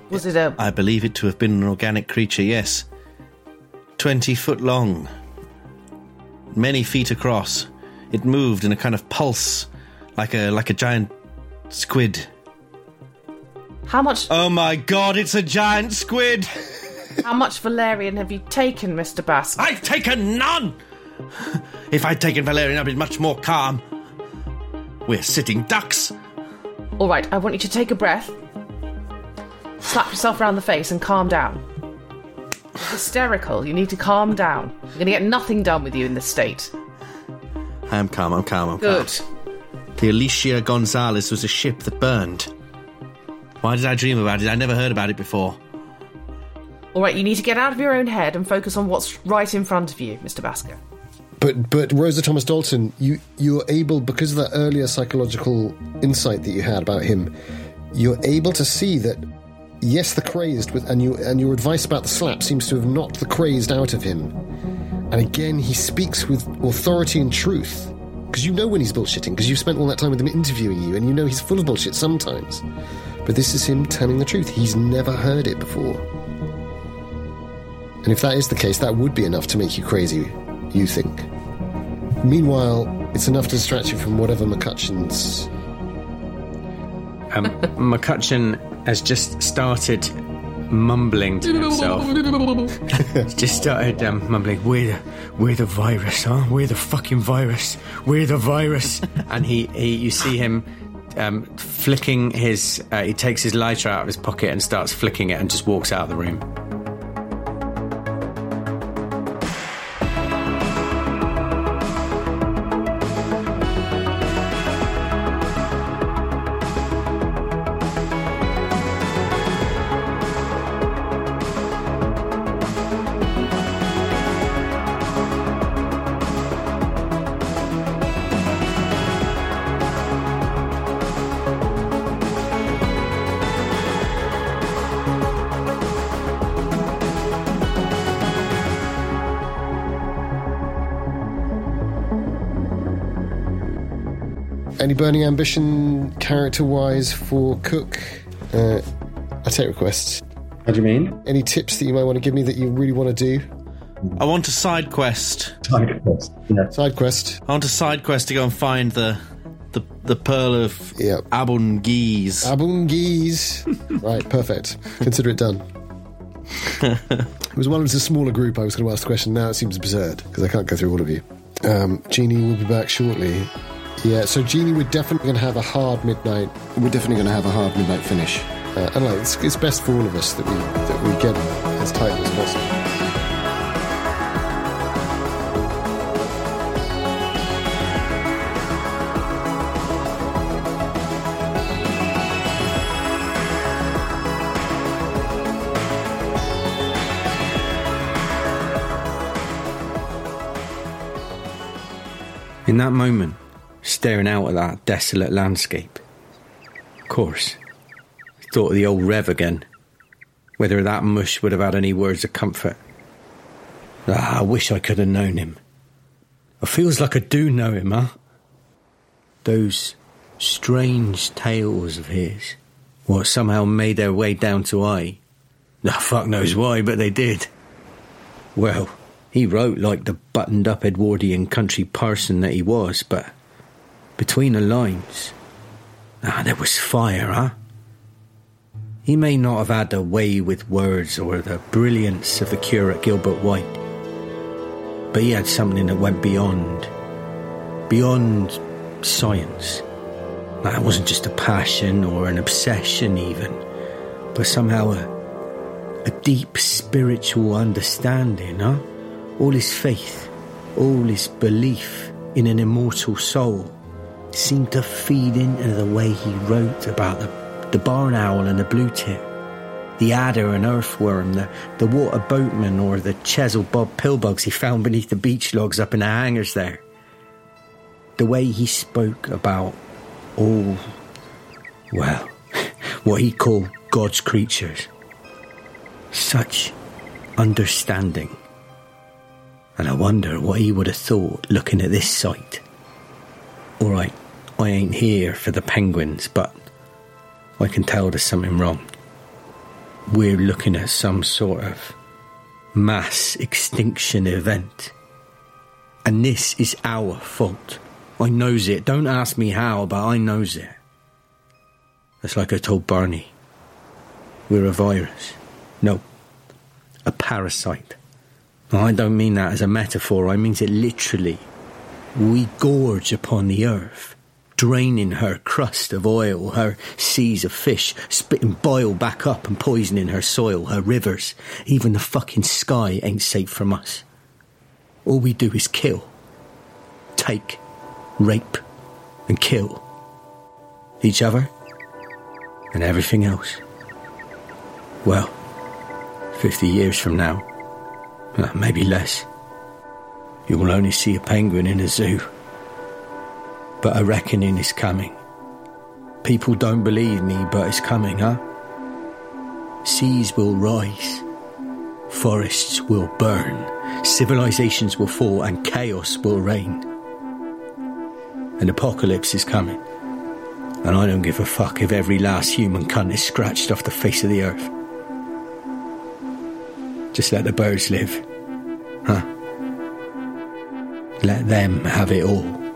Was it a. I believe it to have been an organic creature, yes. 20 foot long, many feet across. It moved in a kind of pulse, like a like a giant squid. How much Oh my god, it's a giant squid! how much Valerian have you taken, Mr. Basker? I've taken none! If I'd taken Valerian, I'd be much more calm. We're sitting ducks. All right, I want you to take a breath, slap yourself around the face, and calm down. You're hysterical. You need to calm down. You're going to get nothing done with you in this state. I'm calm, I'm calm, I'm Good. calm. The Alicia Gonzalez was a ship that burned. Why did I dream about it? I never heard about it before. All right, you need to get out of your own head and focus on what's right in front of you, Mr. Basker. But but Rosa Thomas Dalton, you you're able because of that earlier psychological insight that you had about him, you're able to see that yes, the crazed with and you and your advice about the slap seems to have knocked the crazed out of him. And again, he speaks with authority and truth. Because you know when he's bullshitting, because you've spent all that time with him interviewing you, and you know he's full of bullshit sometimes. But this is him telling the truth. He's never heard it before. And if that is the case, that would be enough to make you crazy, you think. Meanwhile, it's enough to distract you from whatever McCutcheon's. Um, *laughs* McCutcheon has just started mumbling to *laughs* himself. He's just started um, mumbling, "We're the, we're the virus, huh? We're the fucking virus. We're the virus." *laughs* and he, he you see him um, flicking his. Uh, he takes his lighter out of his pocket and starts flicking it, and just walks out of the room. Burning ambition, character-wise, for Cook? Uh, I take requests. How do you mean? Any tips that you might want to give me that you really want to do? I want a side quest. Side quest. Yeah. Side quest. I want a side quest to go and find the the, the pearl of Yep. Abun Geese. Abungees. *laughs* right, perfect. Consider it done. *laughs* it was one of the smaller group I was going to ask the question. Now it seems absurd because I can't go through all of you. Um, Jeany will be back shortly. Yeah, so Jeany, we're definitely going to have a hard midnight. We're definitely going to have a hard midnight finish. Uh, and like, it's, it's best for all of us that we that we get as tight as possible. In that moment, staring out at that desolate landscape, of course, I thought of the old Rev again. Whether that mush would have had any words of comfort. Ah, I wish I could have known him. It feels like I do know him, huh? Those strange tales of his, what somehow made their way down to I. Ah, fuck knows why, but they did. Well, he wrote like the buttoned up Edwardian country parson that he was, but between the lines, ah, there was fire, huh? He may not have had the way with words or the brilliance of the curate Gilbert White, but he had something that went beyond, beyond science. That wasn't just a passion or an obsession, even, but somehow a, a deep spiritual understanding, huh? All his faith, all his belief in an immortal soul seemed to feed into the way he wrote about the, the barn owl and the blue tip, the adder and earthworm, the, the water boatman or the Chesil Bob pillbugs he found beneath the beech logs up in the hangers there. The way he spoke about all, well, *laughs* what he called God's creatures. Such understanding. And I wonder what he would have thought looking at this sight. All right, I ain't here for the penguins, but I can tell there's something wrong. We're looking at some sort of mass extinction event. And this is our fault. I knows it. Don't ask me how, but I knows it. It's like I told Barney. We're a virus. No, a parasite. I don't mean that as a metaphor, I mean it literally. We gorge upon the earth, draining her crust of oil, her seas of fish, spitting boil back up and poisoning her soil, her rivers. Even the fucking sky ain't safe from us. All we do is kill, take, rape, and kill each other and everything else. Well, 50 years from now, uh, maybe less, you will only see a penguin in a zoo. But a reckoning is coming. People don't believe me, but it's coming, huh? Seas will rise, forests will burn, civilizations will fall, and chaos will reign. An apocalypse is coming. And I don't give a fuck if every last human cunt is scratched off the face of the earth. Just let the birds live. Huh? Let them have it all.